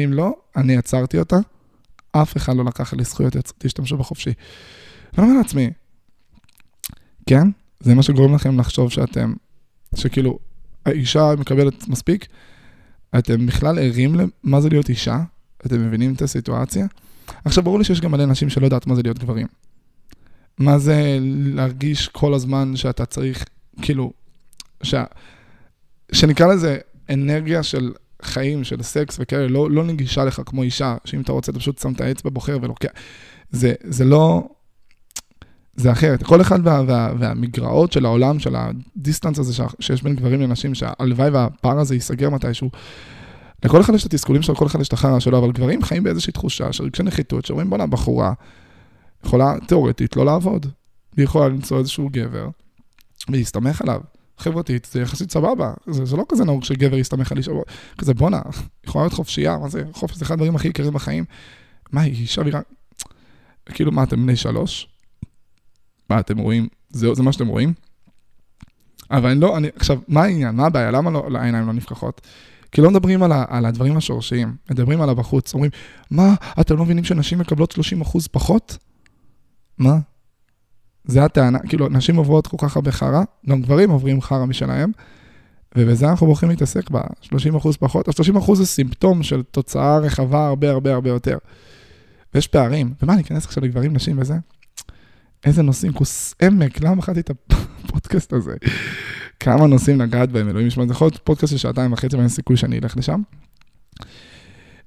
S1: אם לא, אני עצרתי אותה, אף אחד לא לקח לי זכויות, תשתמשו בחופשי. ואני אומר לעצמי, כן, זה מה שגורם לכם לחשוב שאתם, שכאילו, האישה מקבלת מספיק, אתם בכלל ערים למה זה להיות אישה? אתם מבינים את הסיטואציה? עכשיו, ברור לי שיש גם מלא נשים שלא יודעת מה זה להיות גברים. מה זה להרגיש כל הזמן שאתה צריך, כאילו, ש... שנקרא לזה אנרגיה של חיים, של סקס וכאלה, לא, לא נגישה לך כמו אישה, שאם אתה רוצה, אתה פשוט שם את האצבע, בוחר ולוקח. זה, זה לא... זה אחרת. כל אחד וה, וה, והמגרעות של העולם, של הדיסטנס הזה שיש בין גברים לנשים, שהלוואי והפער הזה ייסגר מתישהו. לכל אחד יש את התסכולים שלו, לכל אחד יש את החרא שלו, אבל גברים חיים באיזושהי תחושה של רגשי נחיתות, שאומרים בואנה, בחורה יכולה תיאורטית לא לעבוד. היא יכולה למצוא איזשהו גבר ולהסתמך עליו. חברתית, זה יחסית סבבה. זה, זה לא כזה נהוג שגבר יסתמך על אישה, כזה בואנה, יכולה להיות חופשייה, מה זה, חופש זה אחד הדברים הכי יקרים בחיים. מה, היא אישה וירה... כאילו, מה, אתם בני שלוש? מה, אתם רואים? זה, זה מה שאתם רואים? אבל אני לא, אני, עכשיו, מה העניין? מה הבעיה? למה לא, העיניים לא נפקחות? כי לא מדברים על, ה, על הדברים השורשיים, מדברים על הבחוץ. אומרים, מה, אתם לא מבינים שנשים מקבלות 30% פחות? מה? זה הטענה, כאילו, נשים עוברות כל כך הרבה חרא, גם גברים עוברים חרא משלהם, ובזה אנחנו בוחרים להתעסק בה, 30% פחות, אז 30% זה סימפטום של תוצאה רחבה הרבה הרבה הרבה יותר. ויש פערים, ומה, אני אכנס עכשיו לגברים, נשים וזה? איזה נושאים, כוס עמק, למה בחרתי את הפודקאסט הזה? כמה נושאים לגעת בהם, אלוהים ישמע, זה יכול להיות פודקאסט של שעתיים וחצי ואין סיכוי שאני אלך לשם.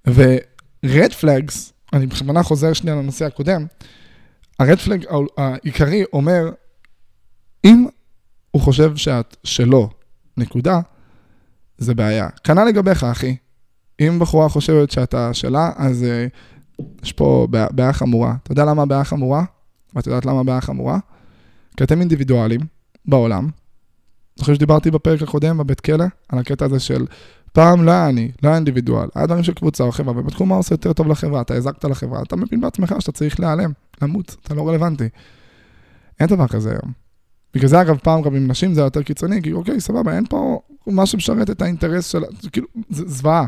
S1: ו-red flags, אני בכוונה חוזר שנייה לנושא הקודם, flag העיקרי אומר, אם הוא חושב שאת שלו, נקודה, זה בעיה. כנ"ל לגביך, אחי. אם בחורה חושבת שאתה שלה, אז uh, יש פה בעיה חמורה. אתה יודע למה הבעיה חמורה? ואת יודעת למה הבעיה חמורה? כי אתם אינדיבידואלים בעולם. זוכר שדיברתי בפרק הקודם בבית כלא, על הקטע הזה של פעם לא היה אני, לא היה אינדיבידואל, היה דברים של קבוצה או חברה, ובתחום מה עושה יותר טוב לחברה, אתה הזקת לחברה, אתה מבין בעצמך שאתה צריך להיעלם, למות, אתה לא רלוונטי. אין דבר כזה היום. בגלל זה אגב, פעם גם עם נשים זה יותר קיצוני, כי אוקיי, סבבה, אין פה מה שמשרת את האינטרס של... כאילו, זה זוועה.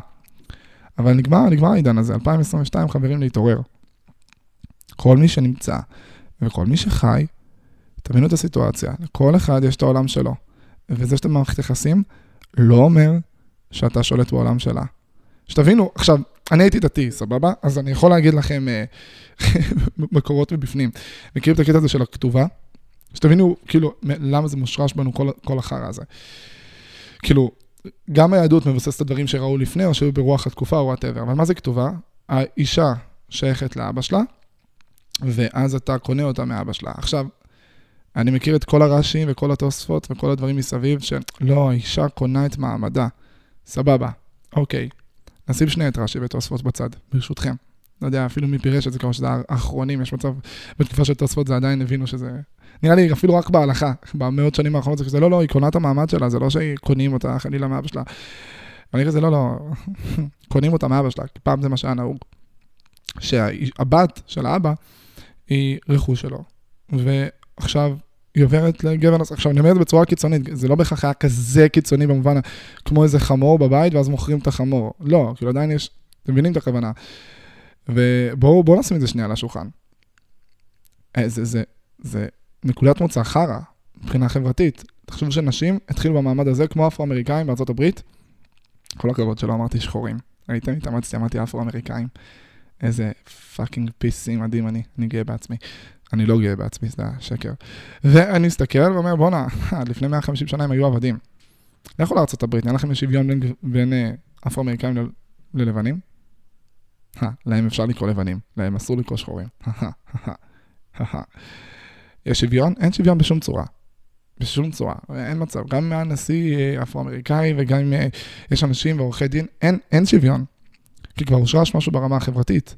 S1: אבל נגמר, נגמר העידן הזה, 2022, חברים, להתעורר. כל מי שנמצא וכל מי שחי, תבינו את הסיטואציה, לכל אחד יש את העולם שלו. וזה שאתם במערכת יחסים, לא אומר שאתה שולט בעולם שלה. שתבינו, עכשיו, אני הייתי דתי, סבבה? אז אני יכול להגיד לכם אה, <laughs> מקורות מבפנים. מכירים את הקטע הזה של הכתובה? שתבינו, כאילו, למה זה מושרש בנו כל, כל החרא הזה. כאילו, גם היהדות מבוססת את הדברים שראו לפני, או שהיו ברוח התקופה, או וואטאבר. אבל מה זה כתובה? האישה שייכת לאבא שלה, ואז אתה קונה אותה מאבא שלה. עכשיו, אני מכיר את כל הרש"י וכל התוספות וכל הדברים מסביב, שלא, האישה קונה את מעמדה. סבבה, אוקיי. נשים שנייה את רש"י ותוספות בצד, ברשותכם. לא יודע, אפילו מי פירש את זה, כמו שזה האחרונים, יש מצב, בתקופה של תוספות זה עדיין הבינו שזה... נראה לי אפילו רק בהלכה, במאות שנים האחרונות זה כזה, לא, לא, היא קונה את המעמד שלה, זה לא שקונים אותה חלילה מאבא שלה. אני כזה, לא, לא, <laughs> קונים אותה מאבא שלה, כי פעם זה מה שהיה נהוג. שהבת של האבא היא רכוש שלו. ועכשיו היא עוברת לגבר נוסף. עכשיו, אני אומר את זה בצורה קיצונית, זה לא בהכרח היה כזה קיצוני במובן, כמו איזה חמור בבית, ואז מוכרים את החמור. לא, כאילו עדיין יש, אתם מבינים את הכוונה. ובואו נשים את זה שנייה על השולחן. אה, זה, זה, זה נקודת מוצא חרא, מבחינה חברתית. תחשבו שנשים התחילו במעמד הזה כמו אפרו-אמריקאים בארצות הברית. כל הכבוד שלא אמרתי שחורים. ראיתם? התאמצתי, אמרתי אפרו-אמריקאים. איזה פאקינג פיסי מדהים אני, אני גאה בעצמי. אני לא גאה בעצמי, זה השקר. ואני מסתכל ואומר, בואנה, לפני 150 שנה הם היו עבדים. לכו לארה"ב, נראה לכם שוויון בין, בין אה, אפרו-אמריקאים ל, ללבנים? להם אפשר לקרוא לבנים, להם אסור לקרוא שחורים. יש שוויון? אין שוויון בשום צורה. בשום צורה, אין מצב. גם אם היה נשיא אה, אפרו-אמריקאי וגם אם אה, יש אנשים ועורכי דין, אין, אין שוויון. כי כבר הושרש משהו ברמה החברתית.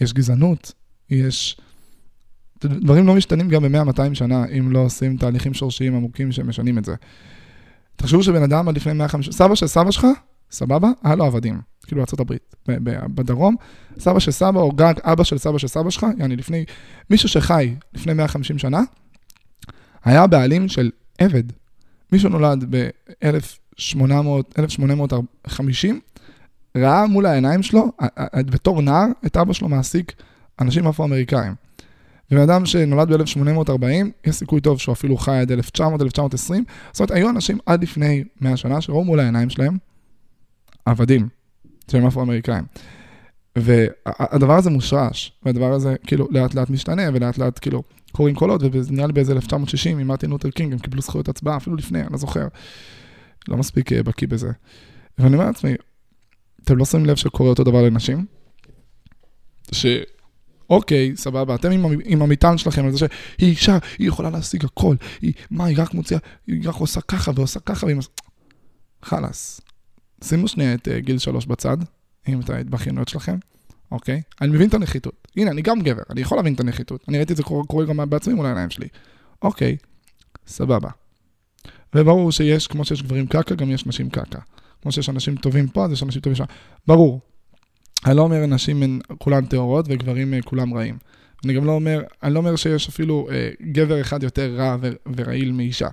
S1: יש גזענות, יש דברים לא משתנים גם ב-100-200 שנה, אם לא עושים תהליכים שורשיים עמוקים שמשנים את זה. תחשבו שבן אדם עד לפני 150, סבא של סבא שלך, סבבה, היה לו עבדים, כאילו הברית, בדרום, סבא של סבא או גג אבא של סבא של סבא שלך, יעני לפני, מישהו שחי לפני 150 שנה, היה בעלים של עבד. מישהו נולד ב-1850, ראה מול העיניים שלו, בתור נער, את אבא שלו מעסיק אנשים אפרו-אמריקאים. ובן אדם שנולד ב-1840, יש סיכוי טוב שהוא אפילו חי עד 1900-1920. זאת אומרת, היו אנשים עד לפני 100 שנה שראו מול העיניים שלהם עבדים, שהם אפרו-אמריקאים. והדבר הזה מושרש, והדבר הזה כאילו לאט לאט משתנה, ולאט לאט כאילו קוראים קולות, ונראה לי באיזה 1960 עם מרטין לותר קינג הם קיבלו זכויות הצבעה, אפילו לפני, אני לא זוכר. לא מספיק אה, בקיא בזה. ואני אומר לעצמי, אתם לא שמים לב שקורה אותו דבר לנשים? שאוקיי, סבבה, אתם עם, המטען שלכם על זה שהיא אישה, היא יכולה להשיג הכל, היא, מה, היא רק מוציאה, היא רק עושה ככה ועושה ככה, והיא... חלאס. שימו שנייה את uh, גיל שלוש בצד, עם את ההתבכיינות שלכם, אוקיי? אני מבין את הנחיתות. הנה, אני גם גבר, אני יכול להבין את הנחיתות. אני ראיתי את זה קורה, קורה גם בעצמי מול העיניים שלי. אוקיי, סבבה. וברור שיש, כמו שיש גברים קקה, גם יש נשים קקה. כמו שיש אנשים טובים פה, אז יש אנשים טובים שם. ברור. אני לא אומר נשים הן כולן טהורות וגברים אה, כולם רעים. אני גם לא אומר, אני לא אומר שיש אפילו אה, גבר אחד יותר רע ורעיל מאישה.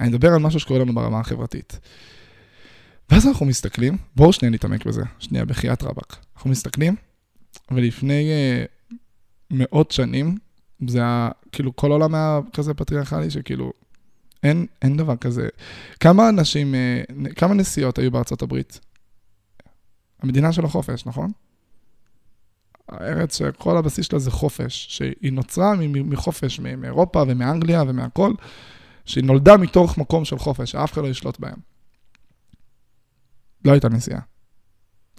S1: אני מדבר על משהו שקורה לנו ברמה החברתית. ואז אנחנו מסתכלים, בואו שנייה נתעמק בזה, שנייה בחייאת רבאק. אנחנו מסתכלים, ולפני אה, מאות שנים, זה היה, כאילו, כל העולם היה כזה פטריארכלי, שכאילו, אין, אין דבר כזה. כמה אנשים, אה, כמה נסיעות היו בארצות הברית? המדינה של החופש, נכון? הארץ שכל הבסיס שלה זה חופש, שהיא נוצרה מחופש מאירופה ומאנגליה ומהכל, שהיא נולדה מתוך מקום של חופש, שאף אחד לא ישלוט בהם. לא הייתה נסיעה.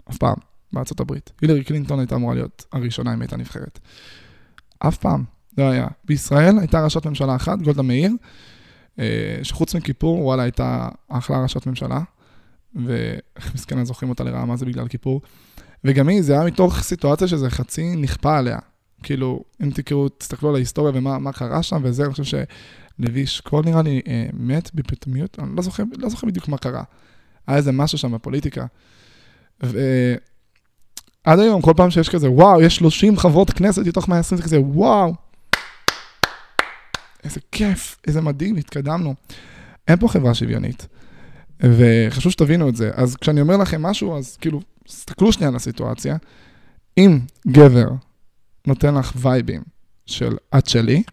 S1: אף פעם, בארצות הברית. הילרי קלינטון הייתה אמורה להיות הראשונה אם הייתה נבחרת. אף פעם, לא היה. בישראל הייתה ראשת ממשלה אחת, גולדה מאיר, אה, שחוץ מכיפור, וואלה, הייתה אחלה ראשת ממשלה, ומסכנה זוכרים אותה לרעה, מה זה בגלל כיפור. וגם היא, זה היה מתוך סיטואציה שזה חצי נכפה עליה. כאילו, אם תקראו, תסתכלו על ההיסטוריה ומה קרה שם, וזה, אני חושב שלוי אשכול נראה לי אה, מת בפתאומיות, אני לא זוכר, לא זוכר בדיוק מה קרה. היה איזה משהו שם בפוליטיקה. ועד היום, כל פעם שיש כזה, וואו, יש 30 חברות כנסת מתוך 120, זה כזה, וואו, איזה כיף, איזה מדהים, התקדמנו. אין פה חברה שוויונית. וחשוב שתבינו את זה. אז כשאני אומר לכם משהו, אז כאילו, תסתכלו שנייה על הסיטואציה. אם גבר נותן לך וייבים של את שלי,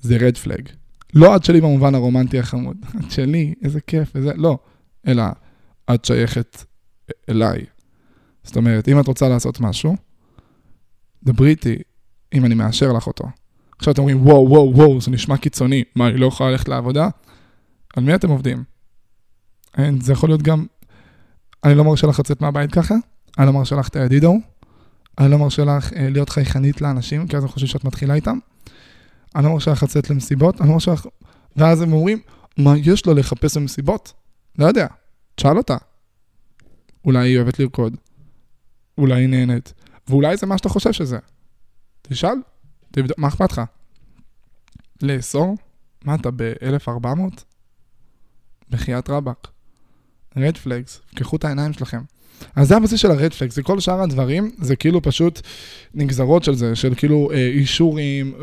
S1: זה רד פלג. לא את שלי במובן הרומנטי החמוד, <laughs> את שלי, איזה כיף, איזה, לא, אלא את שייכת אליי. זאת אומרת, אם את רוצה לעשות משהו, דברי איתי אם אני מאשר לך אותו. עכשיו אתם אומרים, וואו, וואו, וואו, זה נשמע קיצוני, מה, היא לא יכולה ללכת לעבודה? על מי אתם עובדים? אין, זה יכול להיות גם, אני לא מרשה לך לצאת מהבית ככה, אני לא מרשה לך את הידידו, אני לא מרשה לך אה, להיות חייכנית לאנשים, כי אז הם חושבים שאת מתחילה איתם. אני לא מרשה לך לצאת למסיבות, אני לא מרשה לך... ואז הם אומרים, מה יש לו לחפש במסיבות? לא יודע, תשאל אותה. אולי היא אוהבת לרקוד, אולי היא נהנית, ואולי זה מה שאתה חושב שזה. תשאל, תבדוק, מה אכפת לך? לאסור? מה אתה ב-1400? בחייאת רבאק. רד פלגס, פקחו את העיניים שלכם. אז זה הבסיס של הרד פלגס, וכל שאר הדברים זה כאילו פשוט נגזרות של זה, של כאילו אה, אישורים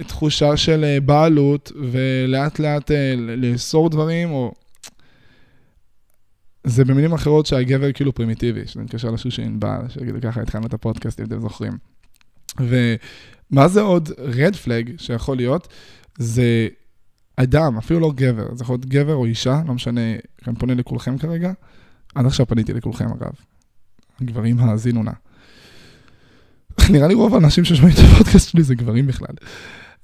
S1: ותחושה של אה, בעלות, ולאט לאט אה, לאסור דברים, או... זה במילים אחרות שהגבר כאילו פרימיטיבי, שזה מתקשר לשושי ענבל, שיגידו ככה התחלנו את הפודקאסט, אם אתם זוכרים. ומה זה עוד רד פלג שיכול להיות? זה אדם, אפילו לא גבר, זה יכול להיות גבר או אישה, לא משנה, אני פונה לכולכם כרגע. עד עכשיו פניתי לכולכם אגב. גברים האזינו נא. <laughs> נראה לי רוב האנשים ששומעים את הפודקאסט שלי זה גברים בכלל.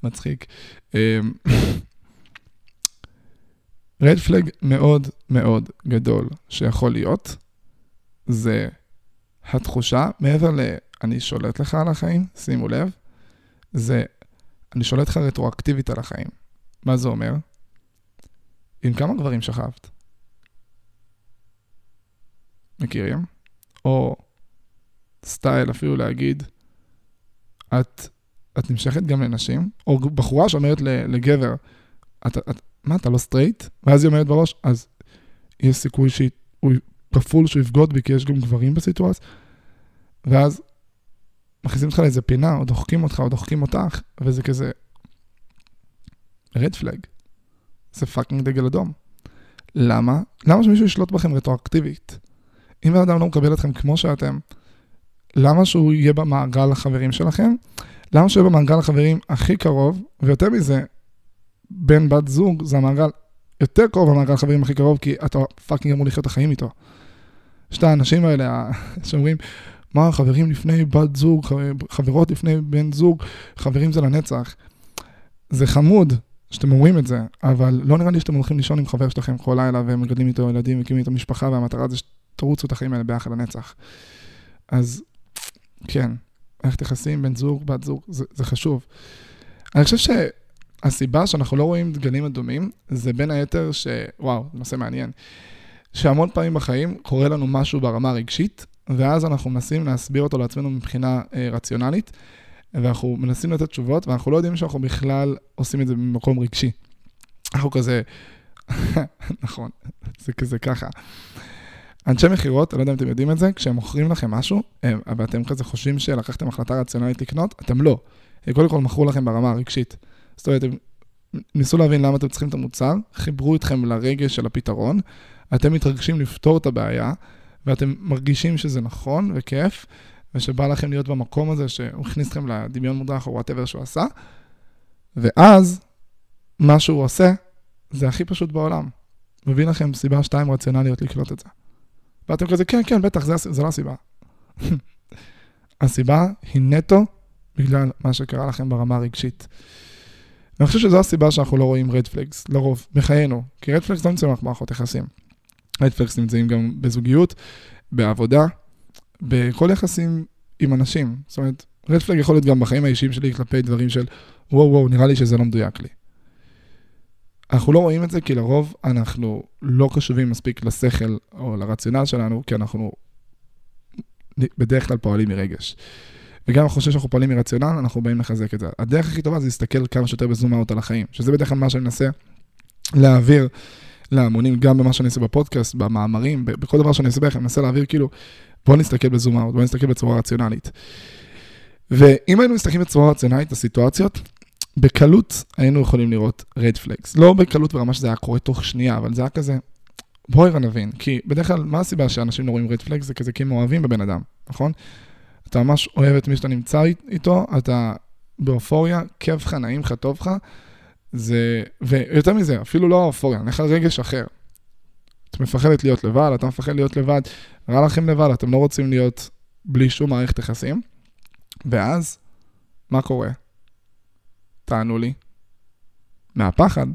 S1: מצחיק. <laughs> רד פלג מאוד מאוד גדול שיכול להיות, זה התחושה, מעבר ל... אני שולט לך על החיים, שימו לב, זה אני שולט לך רטרואקטיבית על החיים. מה זה אומר? עם כמה גברים שכבת? מכירים? או סטייל אפילו להגיד, את, את נמשכת גם לנשים? או בחורה שאומרת לגבר, את, את, מה, אתה לא סטרייט? ואז היא אומרת בראש, אז יש סיכוי שהוא כפול שהוא יבגוד בי, כי יש גם גברים בסיטואציה. ואז מכניסים אותך לאיזה פינה, או דוחקים אותך, או דוחקים אותך, וזה כזה... red flag. זה fucking דגל אדום. למה? למה שמישהו ישלוט בכם רטרואקטיבית? אם בן אדם לא מקבל אתכם כמו שאתם, למה שהוא יהיה במעגל החברים שלכם? למה שהוא יהיה במעגל החברים הכי קרוב, ויותר מזה, בן בת זוג זה המעגל יותר קרוב למעגל החברים הכי קרוב, כי אתה פאקינג אמור לחיות את החיים איתו. יש את האנשים האלה <laughs> שאומרים, מה, חברים לפני בת זוג, חברות לפני בן זוג, חברים זה לנצח. זה חמוד שאתם אומרים את זה, אבל לא נראה לי שאתם הולכים לישון עם חבר שלכם כל לילה ומגדלים איתו ילדים, מקימים איתו משפחה, והמטרה זה תרוצו את החיים האלה ביחד לנצח. אז כן, איך תכסים בן זוג, בת זוג, זה, זה חשוב. אני חושב שהסיבה שאנחנו לא רואים דגלים אדומים, זה בין היתר ש... וואו, זה נושא מעניין. שהמון פעמים בחיים קורה לנו משהו ברמה הרגשית, ואז אנחנו מנסים להסביר אותו לעצמנו מבחינה אה, רציונלית, ואנחנו מנסים לתת תשובות, ואנחנו לא יודעים שאנחנו בכלל עושים את זה ממקום רגשי. אנחנו כזה, <laughs> נכון, זה כזה ככה. אנשי מכירות, אני לא יודע אם אתם יודעים את זה, כשהם מוכרים לכם משהו, ואתם כזה חושבים שלקחתם החלטה רציונלית לקנות, אתם לא. הם קודם כל מכרו לכם ברמה הרגשית. זאת אומרת, הם ניסו להבין למה אתם צריכים את המוצר, חיברו אתכם לרגש של הפתרון, אתם מתרגשים לפתור את הבעיה, ואתם מרגישים שזה נכון וכיף, ושבא לכם להיות במקום הזה שהוא הכניס אתכם לדמיון מודרך או וואטאבר שהוא עשה, ואז מה שהוא עושה זה הכי פשוט בעולם. מביא לכם סיבה שתיים רציונליות לקלוט את זה. ואתם כזה, כן, כן, בטח, זה, זה לא הסיבה. <laughs> הסיבה היא נטו בגלל מה שקרה לכם ברמה הרגשית. אני חושב שזו הסיבה שאנחנו לא רואים רד פלגס, לרוב, בחיינו. כי רד פלגס לא נמצאים לך מערכות יחסים. רד פלגס נמצאים גם בזוגיות, בעבודה, בכל יחסים עם אנשים. זאת אומרת, רד פלג יכול להיות גם בחיים האישיים שלי כלפי דברים של וואו וואו, נראה לי שזה לא מדויק לי. אנחנו לא רואים את זה כי לרוב אנחנו לא קשובים מספיק לשכל או לרציונל שלנו, כי אנחנו בדרך כלל פועלים מרגש. וגם אנחנו חושבים שאנחנו פועלים מרציונל, אנחנו באים לחזק את זה. הדרך הכי טובה זה להסתכל כמה שיותר בזום אאוט על החיים, שזה בדרך כלל מה שאני מנסה להעביר להמונים, גם במה שאני עושה בפודקאסט, במאמרים, בכל דבר שאני עושה בערך, אני מנסה להעביר כאילו, בוא נסתכל בזום אאוט, בוא נסתכל בצורה רציונלית. ואם היינו מסתכלים בצורה רציונלית, הסיטואציות, בקלות היינו יכולים לראות רד פלקס. לא בקלות ברמה שזה היה קורה תוך שנייה, אבל זה היה כזה, בואי נבין. כי בדרך כלל, מה הסיבה שאנשים לא רואים רד פלקס? זה כזה כי הם אוהבים בבן אדם, נכון? אתה ממש אוהב את מי שאתה נמצא איתו, אתה באופוריה, כיף לך, נעים לך, טוב לך. זה, ויותר מזה, אפילו לא האופוריה, אני לך רגש אחר. את מפחדת להיות לבד, אתה מפחד להיות לבד, רע לכם לבד, אתם לא רוצים להיות בלי שום מערכת יחסים. ואז, מה קורה? תענו לי. מהפחד,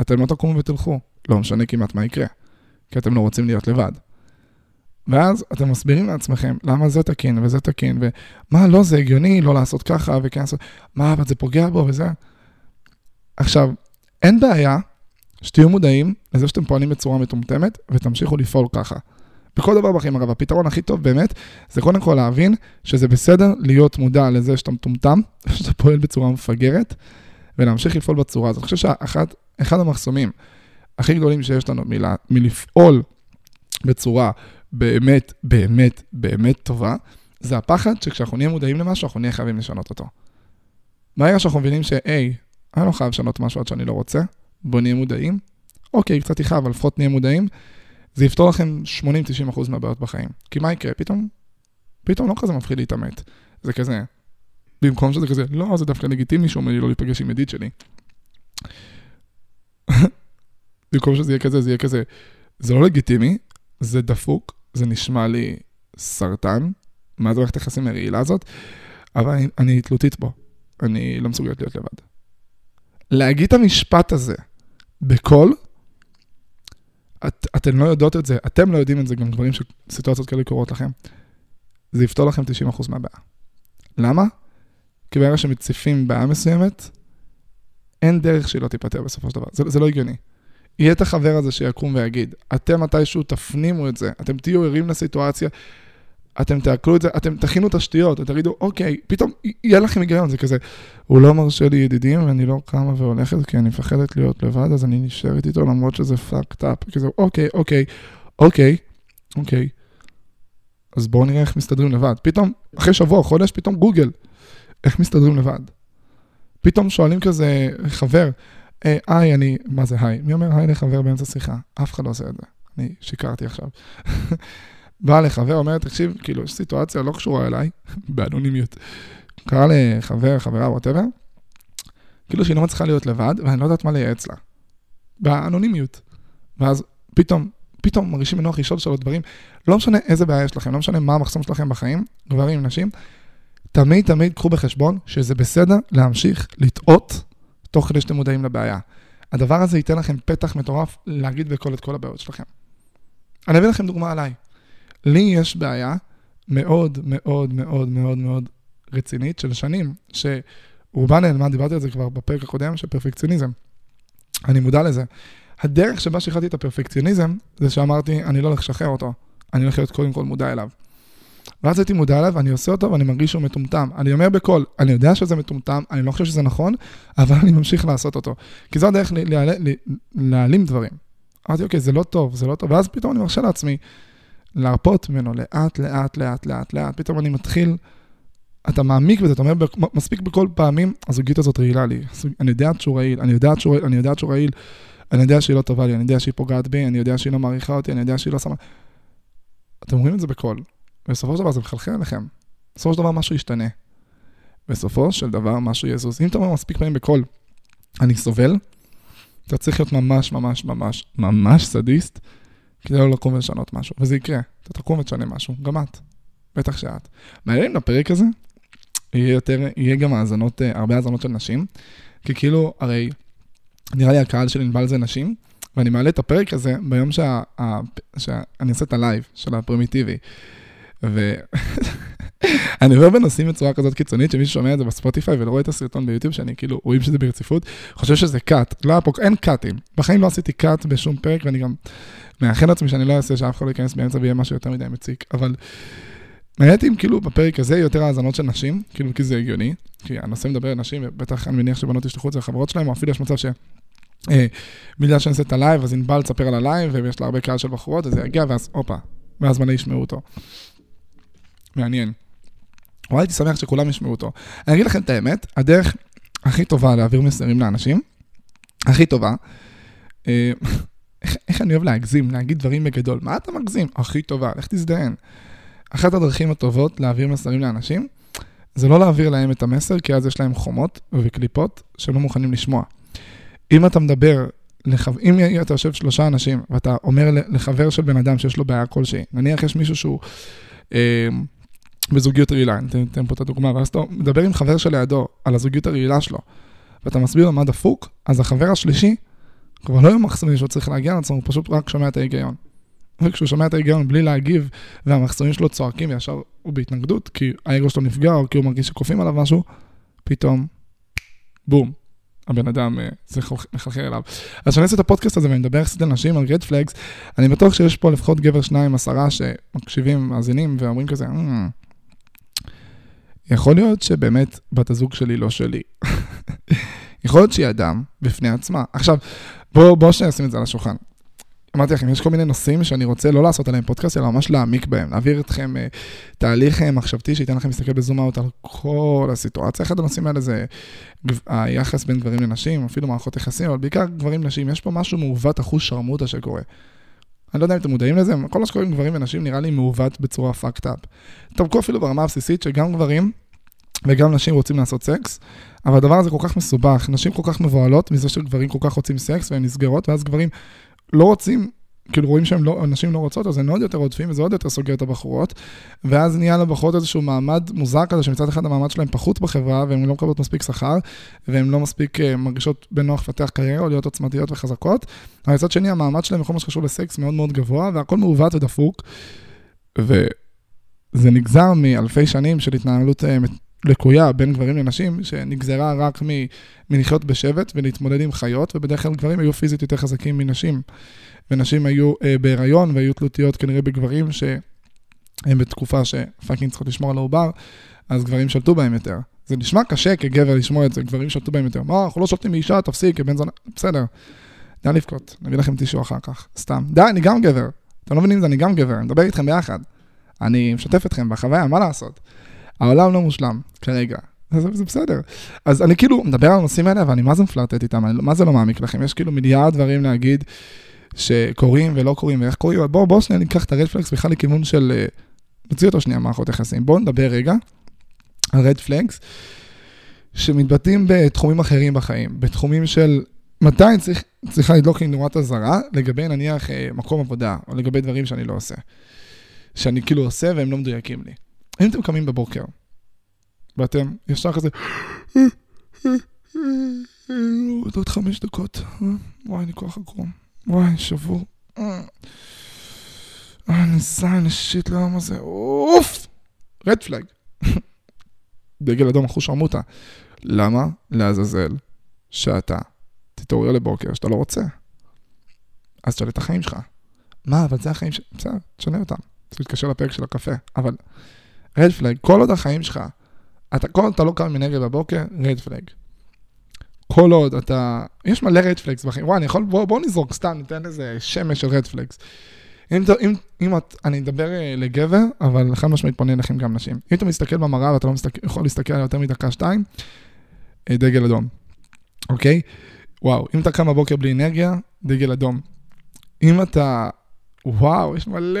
S1: אתם לא תקומו ותלכו. לא משנה כמעט מה יקרה, כי אתם לא רוצים להיות לבד. ואז אתם מסבירים לעצמכם למה זה תקין וזה תקין, ומה, לא, זה הגיוני לא לעשות ככה וכן לעשות, מה, אבל זה פוגע בו וזה. עכשיו, אין בעיה שתהיו מודעים לזה שאתם פועלים בצורה מטומטמת ותמשיכו לפעול ככה. בכל דבר בחיים, אגב, הפתרון הכי טוב באמת, זה קודם כל להבין שזה בסדר להיות מודע לזה שאתה מטומטם, <laughs> שאתה פועל בצורה מפגרת, ולהמשיך לפעול בצורה הזאת. אני חושב שאחד המחסומים הכי גדולים שיש לנו מלה, מלפעול בצורה באמת, באמת, באמת טובה, זה הפחד שכשאנחנו נהיה מודעים למשהו, אנחנו נהיה חייבים לשנות אותו. ברגע שאנחנו מבינים שהי, אני לא חייב לשנות משהו עד שאני לא רוצה, בוא נהיה מודעים. אוקיי, קצת יכאב, אבל לפחות נהיה מודעים. זה יפתור לכם 80-90% מהבעיות בחיים. כי מה יקרה? פתאום, פתאום לא כזה מפחיד להתעמת. זה כזה, במקום שזה כזה, לא, זה דווקא לגיטימי שאומר לי לא להיפגש עם ידיד שלי. <laughs> במקום שזה יהיה כזה, זה יהיה כזה, זה לא לגיטימי, זה דפוק, זה נשמע לי סרטן, מה זה הולכת היחסים הרעילה הזאת, אבל אני, אני תלותית בו, אני לא מסוגלת להיות לבד. להגיד את המשפט הזה בקול, את, אתן לא יודעות את זה, אתם לא יודעים את זה, גם דברים שסיטואציות כאלה קורות לכם. זה יפתור לכם 90% מהבעיה. למה? כי ברגע שמציפים בעיה מסוימת, אין דרך שהיא לא תיפתר בסופו של דבר. זה, זה לא הגיוני. יהיה את החבר הזה שיקום ויגיד, אתם מתישהו תפנימו את זה, אתם תהיו ערים לסיטואציה, אתם תעכלו את זה, אתם תכינו תשתיות, אתם תגידו, אוקיי, פתאום יהיה לכם היגיון, זה כזה, הוא לא מרשה לי ידידים ואני לא קמה והולכת כי אני מפחדת להיות לבד, אז אני נשארת איתו למרות שזה fucked up, כזה, אוקיי, אוקיי, אוקיי, אוקיי. אז בואו נראה איך מסתדרים לבד. פתאום, אחרי שבוע, חודש, פתאום גוגל, איך מסתדרים לבד. פתאום שואלים כזה, חבר, אה, היי, אני, מה זה היי? מי אומר היי לחבר באמצע שיחה? אף אחד לא עושה את זה. אני שיקרתי עכשיו. <laughs> בא לחבר, אומר, תקשיב, כאילו, יש סיטואציה לא קשורה אליי, <laughs> באנונימיות. קרא לחבר, חברה, whatever, כאילו שהיא לא מצליחה להיות לבד, ואני לא יודעת מה לייעץ לה. באנונימיות. ואז פתאום, פתאום מרגישים בנוח לשאול שלו דברים, לא משנה איזה בעיה יש לכם, לא משנה מה המחסום שלכם בחיים, גברים, נשים, תמיד תמיד קחו בחשבון שזה בסדר להמשיך לטעות תוך כדי שאתם מודעים לבעיה. הדבר הזה ייתן לכם פתח מטורף להגיד בקול את כל הבעיות שלכם. אני אביא לכם דוגמה עליי. לי יש בעיה מאוד מאוד מאוד מאוד מאוד רצינית של שנים, שרובה נעלמה, דיברתי על זה כבר בפרק הקודם, של פרפקציוניזם. אני מודע לזה. הדרך שבה שחררתי את הפרפקציוניזם, זה שאמרתי, אני לא הולך לשחרר אותו, אני הולך להיות קודם כל מודע אליו. ואז הייתי מודע אליו, ואני עושה אותו, ואני מרגיש שהוא מטומטם. אני אומר בקול, אני יודע שזה מטומטם, אני לא חושב שזה נכון, אבל אני ממשיך לעשות אותו. כי זו הדרך להעלים דברים. אמרתי, אוקיי, זה לא טוב, זה לא טוב, ואז פתאום אני מרשה לעצמי להרפות ממנו לאט, לאט, לאט, לאט, לאט. פתאום אני מתחיל, אתה מעמיק בזה, אתה אומר, מספיק בכל פעמים, הזוגיות הזאת רעילה לי. אני יודע שהוא רעיל, אני יודע שהוא רעיל, אני יודע שהוא רעיל, אני יודע שהיא לא טובה לי, אני יודע שהיא פוגעת בי, אני יודע שהיא לא מעריכה אותי, אני יודע שהיא לא שמה... אתם אומרים את זה בקול, ובסופו של דבר זה מחלחל עליכם. בסופו של דבר משהו ישתנה. בסופו של דבר משהו יזוז. אם אתה אומר מספיק פעמים בקול, אני סובל, אתה צריך להיות ממש ממש ממש ממש סדיסט, כדי לא לקום ולשנות משהו, וזה יקרה. אתה תקום ותשנה משהו, גם את. בטח שאת. מעניין לפרק הזה, יהיה יותר, יהיה גם האזנות, אה, הרבה האזנות של נשים, כי כאילו, הרי נראה לי הקהל של ענבל זה נשים, ואני מעלה את הפרק הזה ביום שאני עושה את הלייב של הפרימיטיבי. <laughs> <laughs> ואני רואה בנושאים בצורה כזאת קיצונית, שמישהו שומע את זה בספוטיפיי ולא רואה את הסרטון ביוטיוב, שאני כאילו, רואים שזה ברציפות, חושב שזה cut. לא, פה, אין קאטים. בחיים לא עשיתי cut בשום פרק, ואני גם מאחל לעצמי שאני לא אעשה שאף אחד לא ייכנס באמצע ויהיה משהו יותר מדי מציק, אבל... מעניין אם כאילו בפרק הזה יותר האזנות של נשים, כאילו כי זה הגיוני, כי הנושא מדבר על נשים, ובטח אני מניח שבנות ישלחו את זה לחברות שלהם, או אפילו יש מצב ש... אה, בגלל שאני עושה את הלייב, אז ענבל תספר על הלייב, ויש לה הרבה קהל של בחורות, אז זה יגיע, ואז הופה, ואז מלא ישמעו אותו. מעניין. וואי, הייתי שמח שכולם ישמעו אותו. אני אגיד לכם את האמת, הדרך הכי טובה להעביר מסרים לאנשים, הכי טובה, אה, איך, איך אני אוהב להגזים, להגיד דברים בגדול. מה אתה מגזים? הכי טובה, לך תזדיין. אחת הדרכים הטובות להעביר מסרים לאנשים, זה לא להעביר להם את המסר, כי אז יש להם חומות וקליפות שהם לא מוכנים לשמוע. אם אתה מדבר, לחו... אם אתה יושב שלושה אנשים ואתה אומר לחבר של בן אדם שיש לו בעיה כלשהי, נניח יש מישהו שהוא אה, בזוגיות רעילה, אני אתן פה את הדוגמה, ואז אתה מדבר עם חבר שלידו על הזוגיות הרעילה שלו, ואתה מסביר לו מה דפוק, אז החבר השלישי כבר לא יהיה מחסומים שהוא צריך להגיע לעצמו, הוא פשוט רק שומע את ההיגיון. וכשהוא שומע את ההיגיון בלי להגיב, והמחסומים שלו צועקים וישר הוא בהתנגדות, כי האגו שלו נפגע או כי הוא מרגיש שכופים עליו משהו, פתאום, בום, הבן אדם, אה, זה מחלחל אליו. אז כשאני אעשה את הפודקאסט הזה ואני מדבר יחסית על נשים, על גרד פלגס, אני בטוח שיש פה לפחות גבר שניים, עשרה שמקשיבים, מאזינים ואומרים כזה, mm, יכול להיות שבאמת בת הזוג שלי לא שלי. יכול להיות שהיא אדם בפני עצמה. עכשיו, בואו בוא שנייה נשים את זה על השולחן. אמרתי לכם, יש כל מיני נושאים שאני רוצה לא לעשות עליהם פודקאסט, אלא ממש להעמיק בהם, להעביר אתכם uh, תהליך uh, מחשבתי שייתן לכם להסתכל בזום אאוט על כל הסיטואציה. אחד הנושאים האלה זה היחס בין גברים לנשים, אפילו מערכות יחסים, אבל בעיקר גברים לנשים. יש פה משהו מעוות אחוז שרמוטה שקורה. אני לא יודע אם אתם מודעים לזה, כל מה שקורה עם גברים ונשים נראה לי מעוות בצורה fucked up. תבקו אפילו ברמה הבסיסית שגם גברים וגם נשים רוצים לעשות סקס, אבל הדבר הזה כל כך מסובך, נשים כל כך מבוהלות מזה שגברים כל כך רוצים סקס והן נסגרות, ואז גברים לא רוצים, כאילו רואים שהם לא, לא רוצות, אז הם עוד יותר עודפים וזה עוד יותר סוגר את הבחורות, ואז נהיה לבחורות איזשהו מעמד מוזר כזה, שמצד אחד המעמד שלהם פחות בחברה, והן לא מקבלות מספיק שכר, והן לא מספיק uh, מרגישות בנוח לפתח קריירה או להיות עוצמתיות וחזקות, אבל מצד שני המעמד שלהם בכל מה שקשור לסקס מאוד מאוד גבוה, והכל מעוות ודפוק, וזה נגזר מאלפי שנים של התנהלות uh, לקויה בין גברים לנשים, שנגזרה רק מלחיות בשבט ולהתמודד עם חיות, ובדרך כלל גברים היו פיזית יותר חזקים מנשים. ונשים היו אה, בהיריון והיו תלותיות כנראה בגברים שהם בתקופה שפאקינג צריכות לשמור על העובר, אז גברים שלטו בהם יותר. זה נשמע קשה כגבר לשמוע את זה, גברים שלטו בהם יותר. מה, אנחנו לא שולטים מאישה, תפסיק, כבן זונה, בסדר. די לבכות, נביא לכם טישו אחר כך, סתם. די, אני גם גבר. אתם לא מבינים את זה, אני גם גבר, אני מדבר איתכם ביחד. אני משתף אתכם בחוויה, מה לעשות? העולם לא מושלם, כרגע. זה, זה בסדר. אז אני כאילו מדבר על הנושאים האלה, ואני מה זה מפלרטט איתם, אני, מה זה לא מעמיק לכם? יש כאילו מיליארד דברים להגיד שקורים ולא קורים ואיך קורים, אבל בואו בוא שנייה ניקח את הרדפלקס בכלל לכיוון של... נוציא אותו שנייה מערכות יחסים. בואו נדבר רגע על רדפלקס, שמתבטאים בתחומים אחרים בחיים, בתחומים של מתי אני צריך, צריכה לדלוק לי נורת אזהרה לגבי נניח אה, מקום עבודה, או לגבי דברים שאני לא עושה. שאני כאילו עושה והם לא מדויקים לי. אם אתם קמים בבוקר, ואתם ישר כזה, עוד חמש דקות, וואי, אני כוח הגרום, וואי, שבור. אני זין, שיט לעם הזה, אוף! רד פלאג. דגל אדום אחוז שרמוטה. למה? לעזאזל שאתה תתעורר לבוקר שאתה לא רוצה. אז תשנה את החיים שלך. מה, אבל זה החיים ש... בסדר, תשנה אותם. צריך להתקשר לפרק של הקפה. אבל red flag, כל עוד החיים שלך, אתה, כל עוד אתה לא קם מנגד בבוקר, red flag. כל עוד אתה... יש מלא red flags בחיים. וואי, אני יכול... בואו בוא נזרוק סתם, ניתן איזה שמש של red flags. אם, אם, אם את... אני אדבר אה, לגבר, אבל חד משמעית פונה אליכם גם נשים. אם אתה מסתכל במראה ואתה לא מסתכל, יכול להסתכל על יותר מדקה שתיים, אה, דגל אדום. אוקיי? וואו, אם אתה קם בבוקר בלי אנרגיה, דגל אדום. אם אתה... וואו, יש מלא...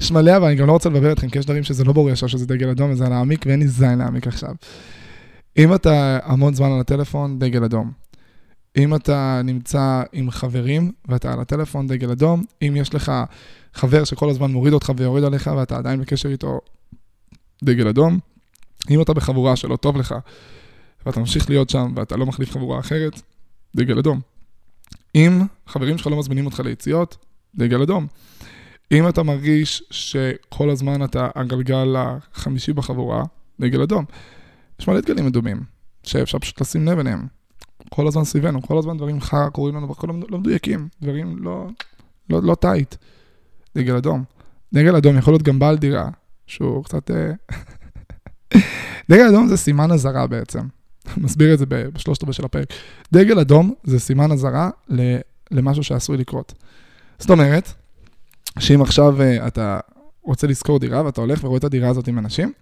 S1: יש מלא, אבל אני גם לא רוצה לדבר איתכם, כי יש דברים שזה לא ברור ישר שזה דגל אדום וזה להעמיק, ואין לי זין להעמיק עכשיו. אם אתה המון זמן על הטלפון, דגל אדום. אם אתה נמצא עם חברים ואתה על הטלפון, דגל אדום. אם יש לך חבר שכל הזמן מוריד אותך ויוריד עליך ואתה עדיין בקשר איתו, דגל אדום. אם אתה בחבורה שלא טוב לך ואתה ממשיך להיות שם ואתה לא מחליף חבורה אחרת, דגל אדום. אם חברים שלך לא מזמינים אותך ליציאות, דגל אדום. אם אתה מרגיש שכל הזמן אתה הגלגל החמישי בחבורה, דגל אדום. יש מלא דגלים אדומים, שאפשר פשוט לשים לב אליהם. כל הזמן סביבנו, כל הזמן דברים חרא קורים לנו, והכל לא מדויקים, דברים לא, לא, לא טייט. דגל אדום. דגל אדום יכול להיות גם בעל דירה, שהוא קצת... אה, <laughs> דגל אדום זה סימן אזהרה בעצם. <laughs> מסביר את זה בשלושת רבעי של הפרק. דגל אדום זה סימן אזהרה למשהו שעשוי לקרות. זאת אומרת, שאם עכשיו אה, אתה רוצה לשכור דירה ואתה הולך ורואה את הדירה הזאת עם אנשים,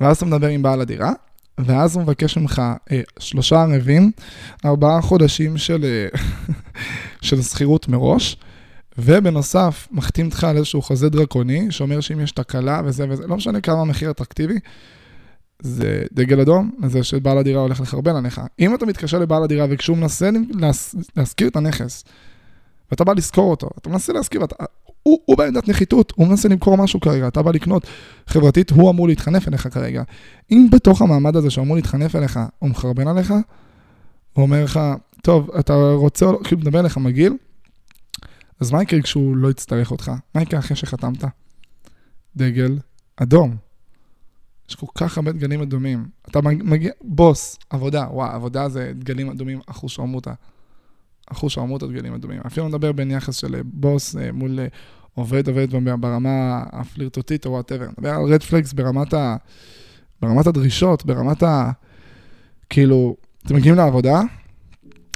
S1: ואז אתה מדבר עם בעל הדירה, ואז הוא מבקש ממך אה, שלושה ערבים, ארבעה חודשים של, אה, <laughs> של שכירות מראש, ובנוסף, מחתים אותך על איזשהו חוזה דרקוני, שאומר שאם יש תקלה וזה וזה, לא משנה כמה המחיר אטרקטיבי, זה דגל אדום, זה שבעל הדירה הולך לחרבן עליך. אם אתה מתקשר לבעל הדירה וכשהוא מנסה להשכיר את הנכס, ואתה בא לשכור אותו, אתה מנסה להשכיר, ואתה, הוא, הוא בעמדת נחיתות, הוא מנסה למכור משהו כרגע, אתה בא לקנות חברתית, הוא אמור להתחנף אליך כרגע. אם בתוך המעמד הזה שהוא אמור להתחנף אליך, הוא מחרבן עליך, הוא אומר לך, טוב, אתה רוצה, כאילו מדבר אליך מגעיל, אז מה יקרה כשהוא לא יצטרך אותך? מה יקרה אחרי שחתמת? דגל אדום. יש כל כך הרבה דגלים אדומים. אתה מגיע, בוס, עבודה, וואו, עבודה זה דגלים אדומים, אחוז שרמוטה. אחוז שרמוטה דגלים אדומים. אפילו מדבר בין יחס של בוס אה, מול אה, עובד עובד ברמה הפלירטוטית או whatever. נדבר על red flags ברמת, ה... ברמת הדרישות, ברמת ה... כאילו, אתם מגיעים לעבודה,